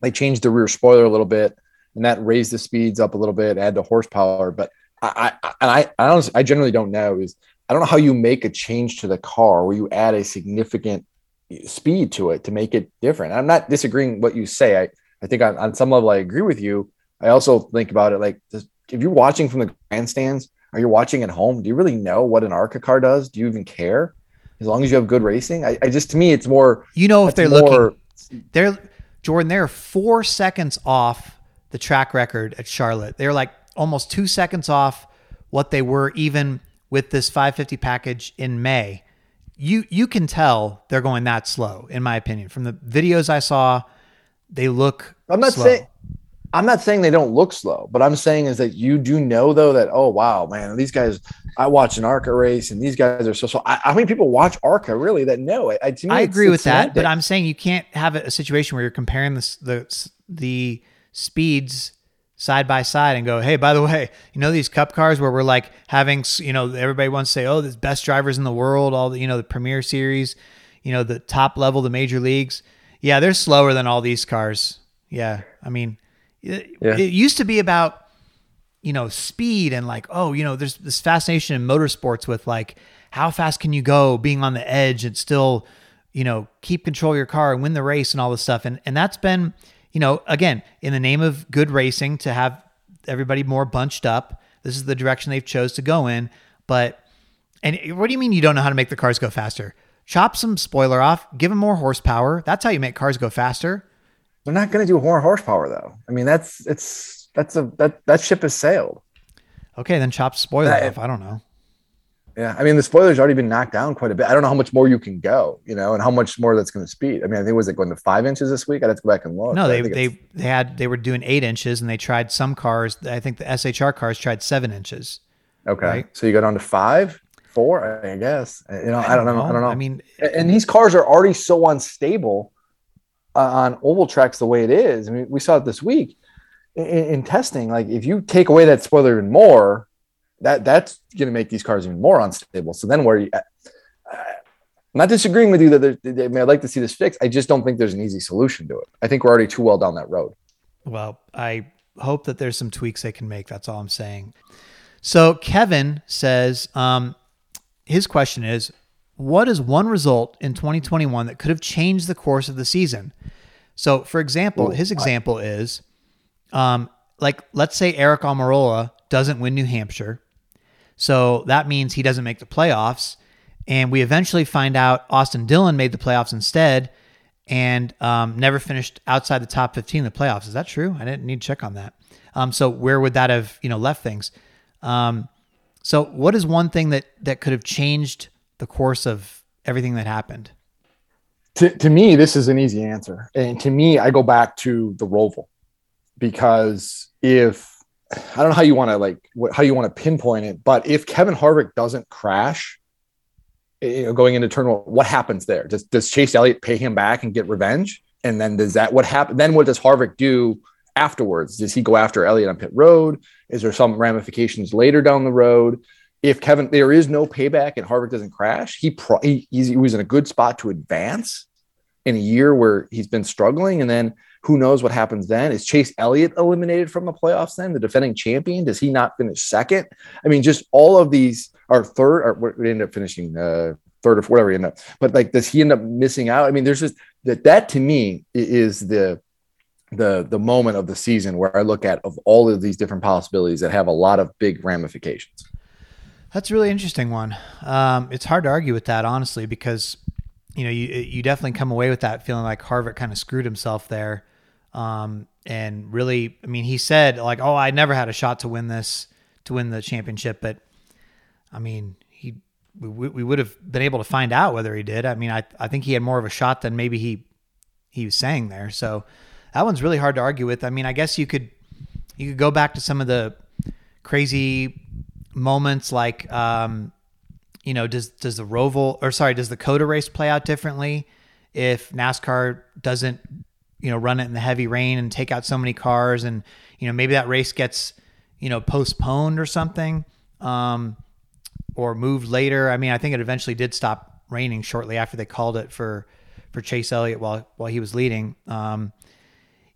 they changed the rear spoiler a little bit, and that raised the speeds up a little bit, add the horsepower. But I, I, and I, I honestly, I generally don't know. Is I don't know how you make a change to the car where you add a significant speed to it to make it different. I'm not disagreeing what you say. I, I think on, on some level I agree with you. I also think about it like this, if you're watching from the grandstands or you're watching at home, do you really know what an ARCA car does? Do you even care? As long as you have good racing, I, I just to me it's more. You know, if they're more- looking, they're Jordan, they're four seconds off the track record at Charlotte. They're like almost two seconds off what they were even with this 550 package in May. You you can tell they're going that slow, in my opinion. From the videos I saw, they look. I'm not slow. saying I'm not saying they don't look slow, but I'm saying is that you do know though that oh wow man these guys I watch an ARCA race and these guys are so so. I, how many people watch ARCA really that know? I, to me, I agree with that, but. I'm saying you can't have a, a situation where you're comparing the the the speeds side by side and go, hey, by the way, you know these cup cars where we're like having, you know, everybody wants to say, oh, the best drivers in the world, all the, you know, the Premier Series, you know, the top level, the major leagues. Yeah, they're slower than all these cars. Yeah, I mean, it, Yeah. it used to be about you know, speed and like, oh, you know, there's this fascination in motorsports with like how fast can you go being on the edge and still, you know, keep control of your car and win the race and all this stuff. And and that's been, you know, again, in the name of good racing to have everybody more bunched up. This is the direction they've chose to go in. But and what do you mean you don't know how to make the cars go faster? Chop some spoiler off, give them more horsepower. That's how you make cars go faster. They're not going to do more horsepower though. I mean that's it's that's a that that ship has sailed. Okay, then chop spoiler That- off. I don't know. Yeah, I mean the spoiler's already been knocked down quite a bit. I don't know how much more you can go, you know, and how much more that's going to speed. I mean, I think was it going to five inches this week? I'd have to go back and look. No, they they, they had they were doing eight inches, and they tried some cars. I think the SHR cars tried seven inches. Okay, right? so you go down to five, four, I guess. You know, I, I don't know. know. I don't know. I mean, and these cars are already so unstable on oval tracks the way it is. I mean, we saw it this week in, in testing. Like, if you take away that spoiler even more that that's going to make these cars even more unstable. So then where you, uh, I'm not disagreeing with you that they may I'd like to see this fixed. I just don't think there's an easy solution to it. I think we're already too well down that road. Well, I hope that there's some tweaks they can make. That's all I'm saying. So Kevin says, um, his question is, what is one result in 2021 that could have changed the course of the season? So, for example, Ooh, his example I, is, um, like, let's say Eric Almirola doesn't win New Hampshire so that means he doesn't make the playoffs. And we eventually find out Austin Dillon made the playoffs instead and um, never finished outside the top 15 in the playoffs. Is that true? I didn't need to check on that. Um, so where would that have, you know, left things? Um, so what is one thing that, that could have changed the course of everything that happened? To, to me, this is an easy answer. And to me, I go back to the Roval because if I don't know how you want to like how you want to pinpoint it, but if Kevin Harvick doesn't crash, you know, going into turn one, what happens there? Does does Chase Elliott pay him back and get revenge? And then does that what happen? Then what does Harvick do afterwards? Does he go after Elliott on pit road? Is there some ramifications later down the road? If Kevin there is no payback and Harvick doesn't crash, he, pro, he he was in a good spot to advance in a year where he's been struggling, and then who knows what happens then? Is Chase Elliott eliminated from the playoffs then? The defending champion? Does he not finish second? I mean, just all of these are third, or we end up finishing uh, third or whatever end up. But like, does he end up missing out? I mean, there's just that. That to me is the the the moment of the season where I look at of all of these different possibilities that have a lot of big ramifications. That's a really interesting one. Um, it's hard to argue with that honestly because you know you you definitely come away with that feeling like Harvick kind of screwed himself there. Um, and really, I mean, he said like, "Oh, I never had a shot to win this, to win the championship." But I mean, he we, we would have been able to find out whether he did. I mean, I I think he had more of a shot than maybe he he was saying there. So that one's really hard to argue with. I mean, I guess you could you could go back to some of the crazy moments like um, you know, does does the Roval or sorry, does the COTA race play out differently if NASCAR doesn't you know run it in the heavy rain and take out so many cars and you know maybe that race gets you know postponed or something um, or moved later? I mean i think it eventually did stop raining shortly after they called it for for chase elliott while while he was leading. Um,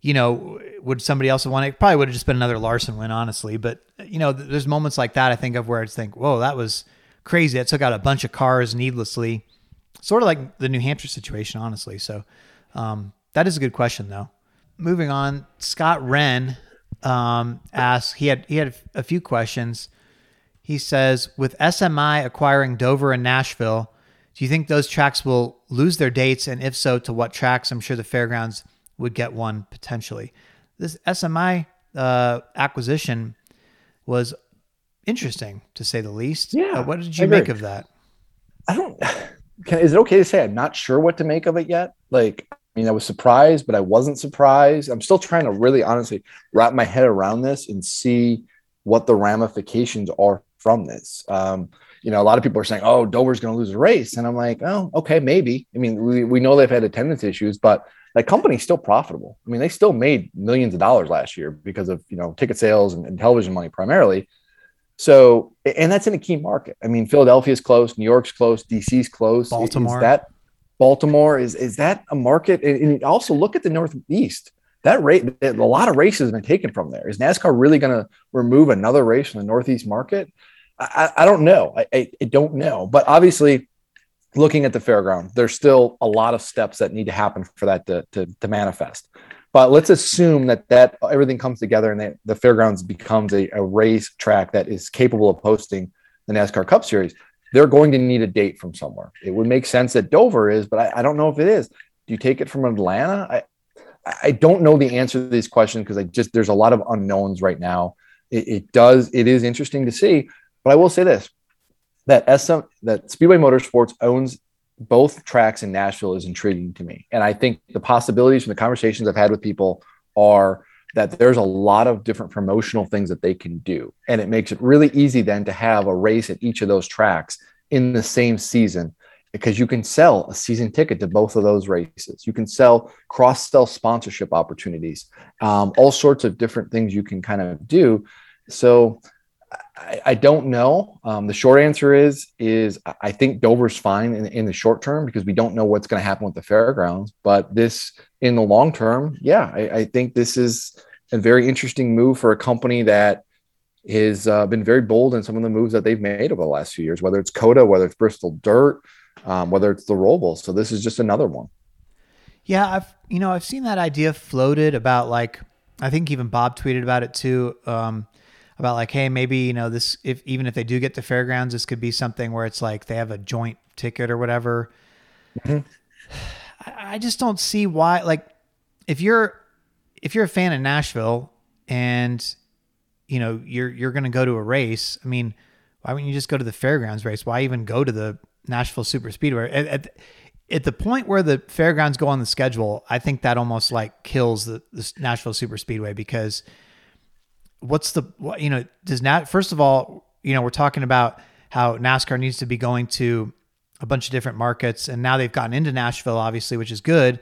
you know would somebody else have won it probably would have just been another larson win honestly but you know there's moments like that i think of where it's think whoa that was crazy it took out a bunch of cars needlessly sort of like the new hampshire situation honestly so um, that is a good question, though. Moving on, Scott Wren um, asks. He had he had a few questions. He says, with SMI acquiring Dover and Nashville, do you think those tracks will lose their dates? And if so, to what tracks? I'm sure the fairgrounds would get one potentially. This SMI uh, acquisition was interesting to say the least. Yeah. Uh, what did you make of that? I don't. Can, <sighs> is it okay to say I'm not sure what to make of it yet? Like, I mean, I was surprised, but I wasn't surprised. I'm still trying to really honestly wrap my head around this and see what the ramifications are from this. Um, you know, a lot of people are saying, oh, Dover's going to lose a race. And I'm like, oh, okay, maybe. I mean, we, we know they've had attendance issues, but that company's still profitable. I mean, they still made millions of dollars last year because of, you know, ticket sales and, and television money primarily. So, and that's in a key market. I mean, Philadelphia's close, New York's close, DC's close. Baltimore. Is that Baltimore is is that a market? And, also look at the Northeast. That rate, a lot of races have been taken from there. Is NASCAR really going to remove another race from the Northeast market? I, I don't know. I, I don't know. But obviously, looking at the fairground, there's still a lot of steps that need to happen for that to, to, to manifest. But let's assume that that everything comes together and the fairgrounds becomes a, a race track that is capable of hosting the NASCAR Cup Series they're going to need a date from somewhere. It would make sense that Dover is, but I, I don't know if it is. Do you take it from Atlanta? I I don't know the answer to these questions because I just there's a lot of unknowns right now. It, it, does it is interesting to see, but I will say this: that SM that Speedway Motorsports owns both tracks in Nashville is intriguing to me. And I think the possibilities from the conversations I've had with people are that there's a lot of different promotional things that they can do. And it makes it really easy then to have a race at each of those tracks in the same season because you can sell a season ticket to both of those races. You can sell cross sell sponsorship opportunities, um, all sorts of different things you can kind of do. So I, I don't know. Um, the short answer is is I think Dover's fine in, in the short term because we don't know what's going to happen with the fairgrounds. But this in the long term, yeah, I, I think this is a very interesting move for a company that has uh, been very bold in some of the moves that they've made over the last few years, whether it's COTA, whether it's Bristol Dirt, um, whether it's the Roval. So this is just another one. Yeah, I've you know I've seen that idea floated about like I think even Bob tweeted about it too. Um, about like, hey, maybe you know this if even if they do get to fairgrounds, this could be something where it's like they have a joint ticket or whatever. Mm-hmm. <sighs> I, just don't see why. Like, if you're if you're a fan of Nashville and you know you're you're going to go to a race, I mean, why wouldn't you just go to the fairgrounds race? Why even go to the Nashville Super Speedway? At, at, at the point where the fairgrounds go on the schedule, I think that almost like kills the, the Nashville Super Speedway because what's the you know does not first of all you know we're talking about how NASCAR needs to be going to a bunch of different markets and now they've gotten into Nashville obviously which is good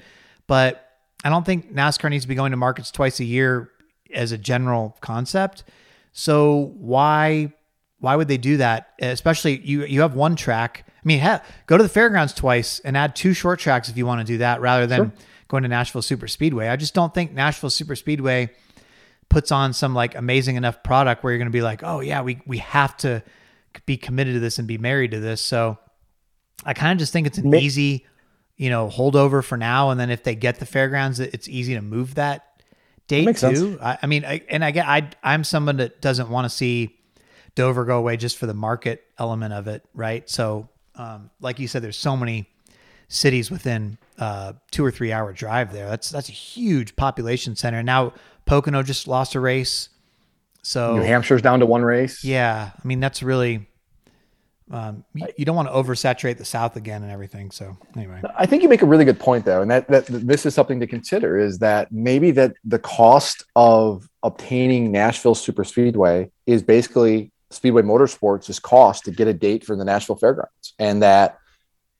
but I don't think NASCAR needs to be going to markets twice a year as a general concept. So why why would they do that? Especially you you have one track. I mean ha- go to the fairgrounds twice and add two short tracks if you want to do that rather than sure. going to Nashville Super Speedway. I just don't think Nashville Super Speedway puts on some like amazing enough product where you're going to be like, oh yeah, we we have to be committed to this and be married to this. So I kind of just think it's an easy, you know, holdover for now, and then if they get the fairgrounds, it's easy to move that date that too. I, I, mean, I, and I get I I'm someone that doesn't want to see Dover go away just for the market element of it, right? So, um, like you said, there's so many cities within uh, two or three hour drive there. That's that's a huge population center. Now Pocono just lost a race. So New Hampshire's down to one race. Yeah, I mean that's really um, you, you, don't want to oversaturate the South again and everything. So anyway, I think you make a really good point though, and that that this is something to consider is that maybe that the cost of obtaining Nashville Super Speedway is basically Speedway Motorsports' cost to get a date for the Nashville Fairgrounds, and that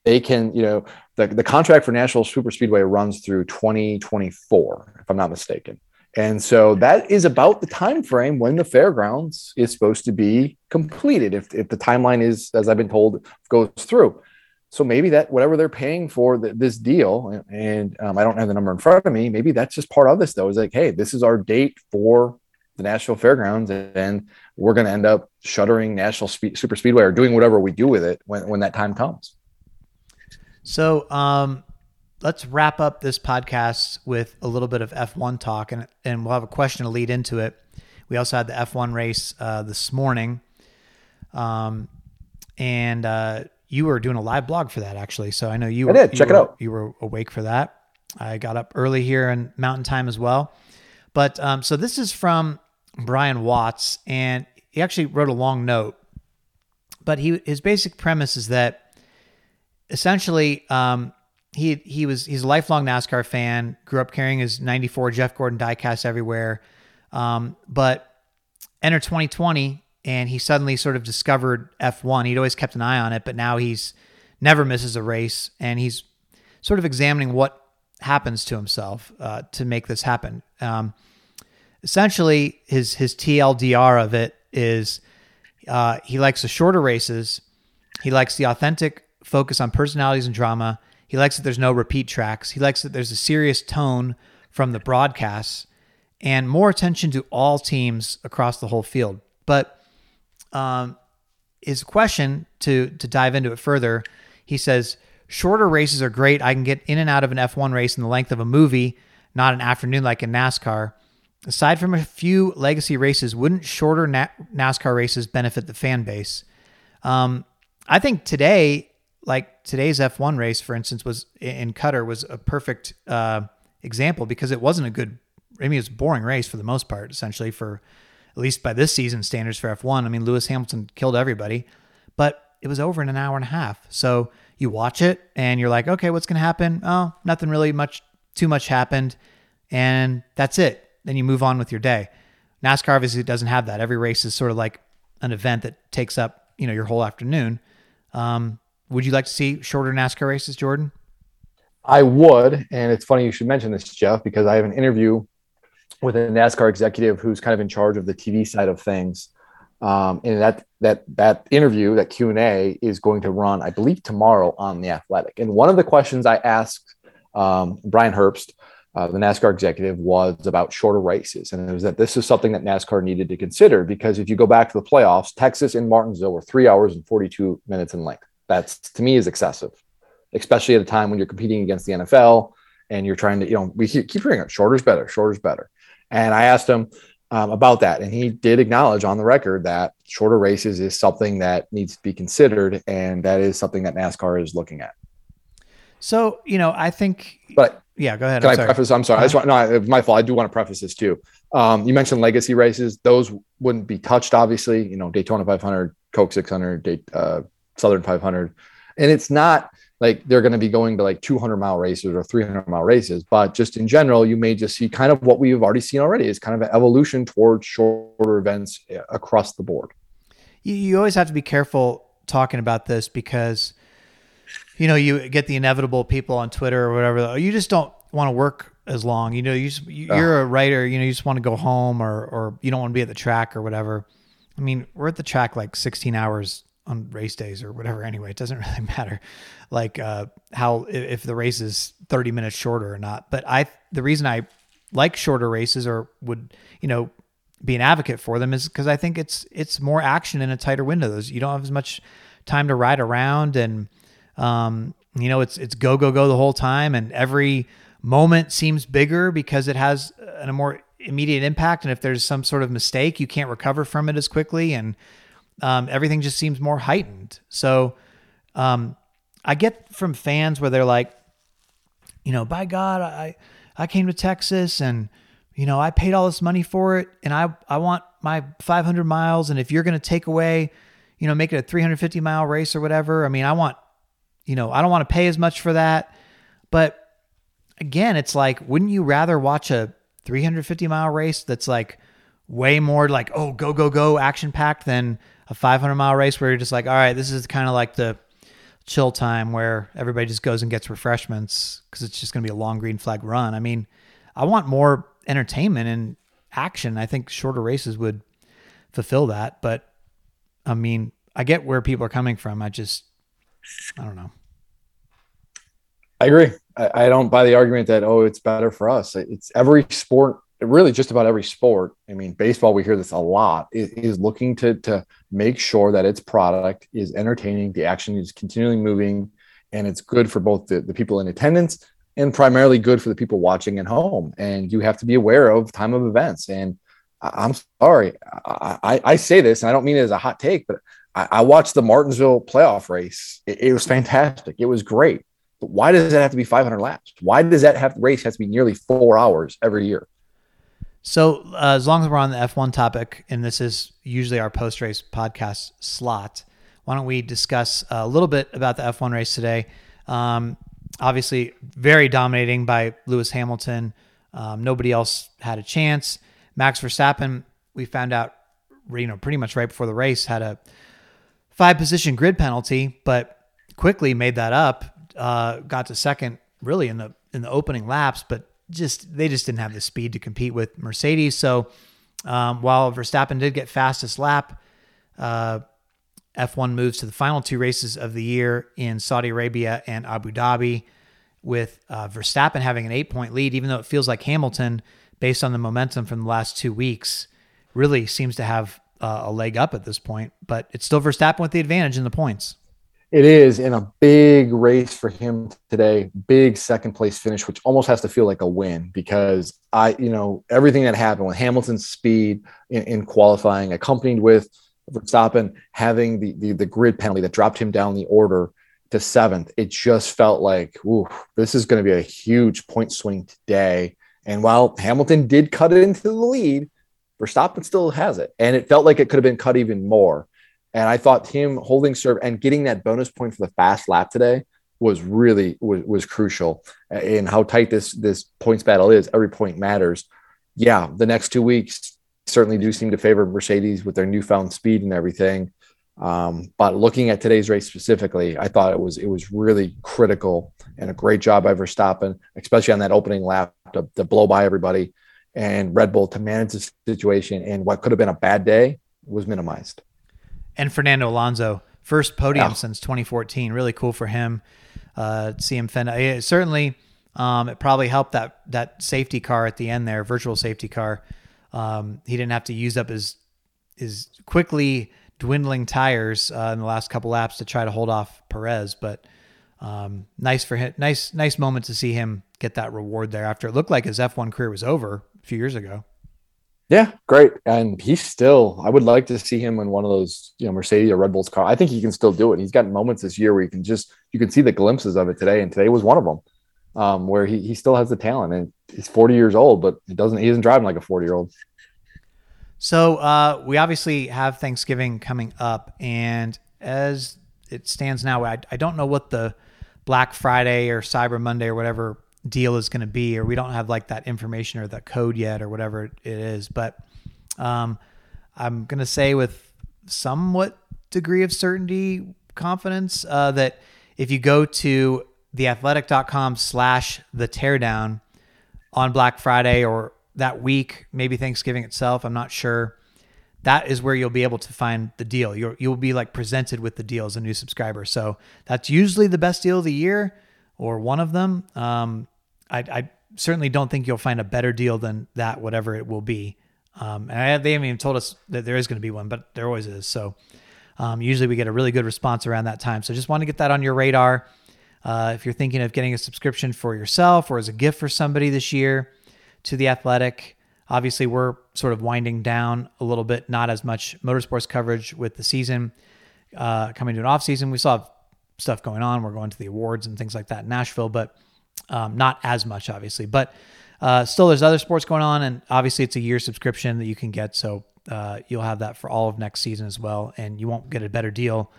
they can, you know, the, the contract for Nashville Super Speedway runs through 2024, if I'm not mistaken. And so that is about the time frame when the fairgrounds is supposed to be completed if, if the timeline is as I've been told goes through. So maybe that whatever they're paying for the, this deal, and um, I don't have the number in front of me. Maybe that's just part of this, though. Is like, hey, this is our date for the Nashville Fairgrounds, and we're going to end up shuttering National Spe- Super Speedway or doing whatever we do with it when when that time comes. So, um, let's wrap up this podcast with a little bit of F1 talk, and and we'll have a question to lead into it. We also had the F1 race uh, this morning, um, and uh, you were doing a live blog for that actually. So I know you. I did. Check were, it out. You were awake for that. I got up early here in Mountain Time as well. But um, so this is from Brian Watts, and he actually wrote a long note. But he his basic premise is that essentially um, he he was he's a lifelong NASCAR fan. Grew up carrying his '94 Jeff Gordon diecast everywhere, um, but enter 2020 and he suddenly sort of discovered F1. He'd always kept an eye on it, but now he's never misses a race, and he's sort of examining what happens to himself uh, to make this happen. Um, essentially, his his TLDR of it is uh, he likes the shorter races. He likes the authentic focus on personalities and drama he likes that there's no repeat tracks. He likes that there's a serious tone from the broadcasts and more attention to all teams across the whole field. But um, his question to to dive into it further, he says shorter races are great. I can get in and out of an F1 race in the length of a movie, not an afternoon like in NASCAR. Aside from a few legacy races, wouldn't shorter Na- NASCAR races benefit the fan base? Um, I think today like today's F1 race, for instance, was in Qatar was a perfect uh, example because it wasn't a good. I mean, it was a boring race for the most part, essentially for at least by this season standards for F1. I mean, Lewis Hamilton killed everybody, but it was over in an hour and a half. So you watch it and you're like, okay, what's going to happen? Oh, nothing really much, too much happened. And that's it. Then you move on with your day. NASCAR obviously doesn't have that. Every race is sort of like an event that takes up, you know, your whole afternoon. Um, would you like to see shorter NASCAR races, Jordan? I would. And it's funny you should mention this, Jeff, because I have an interview with a NASCAR executive who's kind of in charge of the TV side of things. Um, and that that that interview, that Q and A, is going to run, I believe, tomorrow on the Athletic. And one of the questions I asked um, Brian Herbst, uh, the NASCAR executive, was about shorter races, and it was that this is something that NASCAR needed to consider because if you go back to the playoffs, Texas and Martinsville were three hours and forty-two minutes in length. That's to me is excessive, especially at a time when you're competing against the NFL and you're trying to, you know, we keep hearing it, shorter's better, shorter's better. And I asked him, um, about that. And he did acknowledge on the record that shorter races is something that needs to be considered. And that is something that NASCAR is looking at. So, you know, I think, but yeah, go ahead. Can I'm i preface? I'm sorry. Uh-huh. I just want, no, it's my fault. I do want to preface this too. Um, you mentioned legacy races. Those wouldn't be touched, obviously, you know, Daytona 500, Coke 600, Day, uh, Southern 500. And it's not, like they're going to be going to like 200 mile races or 300 mile races but just in general you may just see kind of what we've already seen already. Is kind of an evolution towards shorter events eh, across the board. You, you always have to be careful talking about this because you know you get the inevitable people on twitter or whatever you just don't want to work as long. You know you just, you're a writer you know you just want to go home or or you don't want to be at the track or whatever. I mean we're at the track like 16 hours on race days or whatever anyway it doesn't <laughs> really matter like uh, how if the race is 30 minutes shorter or not. But i the reason i like shorter races or would you know be an advocate for them is because i think it's it's more action in a tighter window. Those you don't have as much time to ride around and um, you know it's it's go go go the whole time and every moment seems bigger because it has a more immediate impact. And if there's some sort of mistake you can't recover from it as quickly. And um, everything just seems more heightened. So um, I get from fans where they're like, you know, by God, I I came to Texas and you know I paid all this money for it, and I I want my 500 miles, and if you're going to take away, you know, make it a 350 mile race or whatever, I mean, I want, you know, I don't want to pay as much for that, but again, it's like, wouldn't you rather watch a 350 mile race that's like way more like oh go go go action packed than a 500 mile race where you're just like, all right, this is kind of like the chill time where everybody just goes and gets refreshments because it's just going to be a long green flag run. I mean, I want more entertainment and action. I think shorter races would fulfill that. But I mean, I get where people are coming from. I just, I don't know. I agree. I, I don't buy the argument that, oh, it's better for us. It's every sport really just about every sport. I mean, baseball, we hear this a lot, is, looking to, to make sure that its product is entertaining, the action is continually moving, and it's good for both the, the people in attendance and primarily good for the people watching at home. And you have to be aware of time of events. And I, am sorry, I, I, I, say this, and I don't mean it as a hot take, but I, I watched the Martinsville playoff race. It, it was fantastic. It was great. But why does it have to be 500 laps? Why does that have race has to be nearly four hours every year? So, uh, as long as we're on the F1 topic, and this is usually our post race podcast slot, why don't we discuss a little bit about the F1 race today? Um, obviously, very dominating by Lewis Hamilton. Um, nobody else had a chance. Max Verstappen, we found out, you know, pretty much right before the race, had a five position grid penalty, but quickly made that up. Uh, got to second, really in the in the opening laps, but just they just didn't have the speed to compete with Mercedes. So um, while Verstappen did get fastest lap, uh, F1 moves to the final two races of the year in Saudi Arabia and Abu Dhabi, with uh, Verstappen having an eight point lead, even though it feels like Hamilton, based on the momentum from the last two weeks, really seems to have uh, a leg up at this point. But it's still Verstappen with the advantage in the points. It is in a big race for him today, big second place finish, which almost has to feel like a win because I, you know, everything that happened with Hamilton's speed in, in qualifying, accompanied with Verstappen having the, the, the grid penalty that dropped him down the order to seventh, it just felt like, ooh, this is going to be a huge point swing today. And while Hamilton did cut it into the lead, Verstappen still has it, and it felt like it could have been cut even more. And I thought him holding serve and getting that bonus point for the fast lap today was really was, was crucial in how tight this this points battle is. Every point matters. Yeah, the next two weeks certainly do seem to favor Mercedes with their newfound speed and everything. Um, but looking at today's race specifically, I thought it was it was really critical and a great job by Verstappen, especially on that opening lap to, to blow by everybody and Red Bull to manage the situation. And what could have been a bad day was minimized. And Fernando Alonso, first podium since 2014, really cool for him. Uh, see him fend. It certainly, um, it probably helped that that safety car at the end there, virtual safety car. Um, he didn't have to use up his his quickly dwindling tires uh, in the last couple laps to try to hold off Perez. But um, nice for him. Nice, nice moment to see him get that reward there after it looked like his F1 career was over a few years ago. Yeah, great. And he's still, I would like to see him in one of those, you know, Mercedes or Red Bull's car. I think he can still do it. He's got moments this year where you can just, you can see the glimpses of it today. And today was one of them um, where he, he still has the talent and he's 40 years old, but he doesn't, he isn't driving like a 40 year old. So uh, we obviously have Thanksgiving coming up, and as it stands now, I, I don't know what the Black Friday or Cyber Monday or whatever deal is going to be, or we don't have like that information or that code yet or whatever it is. But um, I'm going to say with somewhat degree of certainty, confidence uh, that if you go to theathletic.com slash the teardown on Black Friday or that week, maybe Thanksgiving itself, I'm not sure. That is where you'll be able to find the deal. You'll you'll be like presented with the deal as a new subscriber. So that's usually the best deal of the year or one of them. Um, I, I certainly don't think you'll find a better deal than that, whatever it will be. Um, and I, they haven't even told us that there is going to be one, but there always is. So um, usually we get a really good response around that time. So just want to get that on your radar. Uh, if you're thinking of getting a subscription for yourself or as a gift for somebody this year, to the athletic. Obviously, we're sort of winding down a little bit, not as much motorsports coverage with the season uh, coming to an off season. We still have stuff going on. We're going to the awards and things like that in Nashville, but um, not as much, obviously. But uh, still, there's other sports going on, and obviously, it's a year subscription that you can get. So uh, you'll have that for all of next season as well, and you won't get a better deal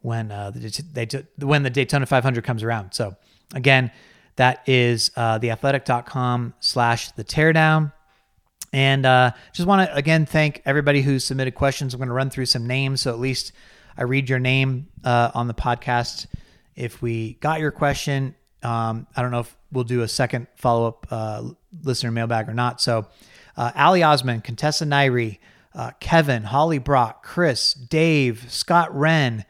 when uh, the, they, when the Daytona 500 comes around. So again, that is uh, theathletic.com slash the teardown. And uh, just want to again thank everybody who submitted questions. I'm going to run through some names so at least I read your name uh, on the podcast. If we got your question, um, I don't know if we'll do a second follow up uh, listener mailbag or not. So, uh, Ali Osman, Contessa Nairi, uh, Kevin, Holly Brock, Chris, Dave, Scott Wren,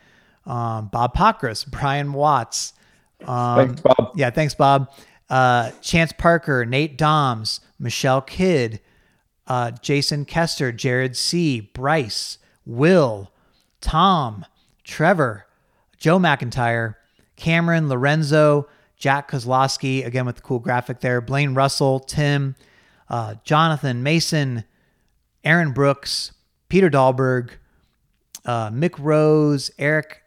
um, Bob Pockrass, <laughs> Brian Watts, um, thanks, Bob. Yeah, thanks, Bob. Uh, Chance Parker, Nate Doms, Michelle Kidd, uh, Jason Kester, Jared C., Bryce, Will, Tom, Trevor, Joe McIntyre, Cameron, Lorenzo, Jack Kozlowski, again with the cool graphic there, Blaine Russell, Tim, uh, Jonathan Mason, Aaron Brooks, Peter Dahlberg, uh, Mick Rose, Eric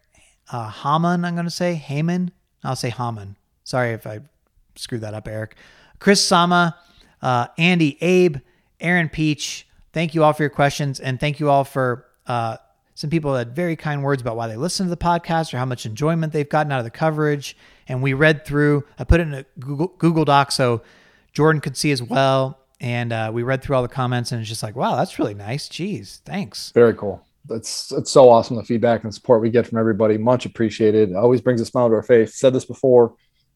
uh, Haman, I'm going to say, Heyman, I'll say Haman. Sorry if I screwed that up, Eric. Chris Sama, uh, Andy, Abe, Aaron Peach. Thank you all for your questions, and thank you all for uh, some people had very kind words about why they listen to the podcast or how much enjoyment they've gotten out of the coverage. And we read through. I put it in a Google, Google Doc so Jordan could see as well. And uh, we read through all the comments, and it's just like, wow, that's really nice. Jeez, thanks. Very cool it's it's so awesome the feedback and support we get from everybody. Much appreciated. Always brings a smile to our face. Said this before.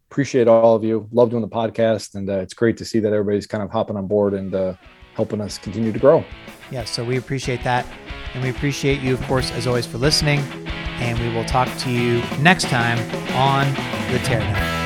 Appreciate all of you. Love doing the podcast, and uh, it's great to see that everybody's kind of hopping on board and uh, helping us continue to grow. Yeah, so we appreciate that, and we appreciate you, of course, as always, for listening. And we will talk to you next time on the Teardown.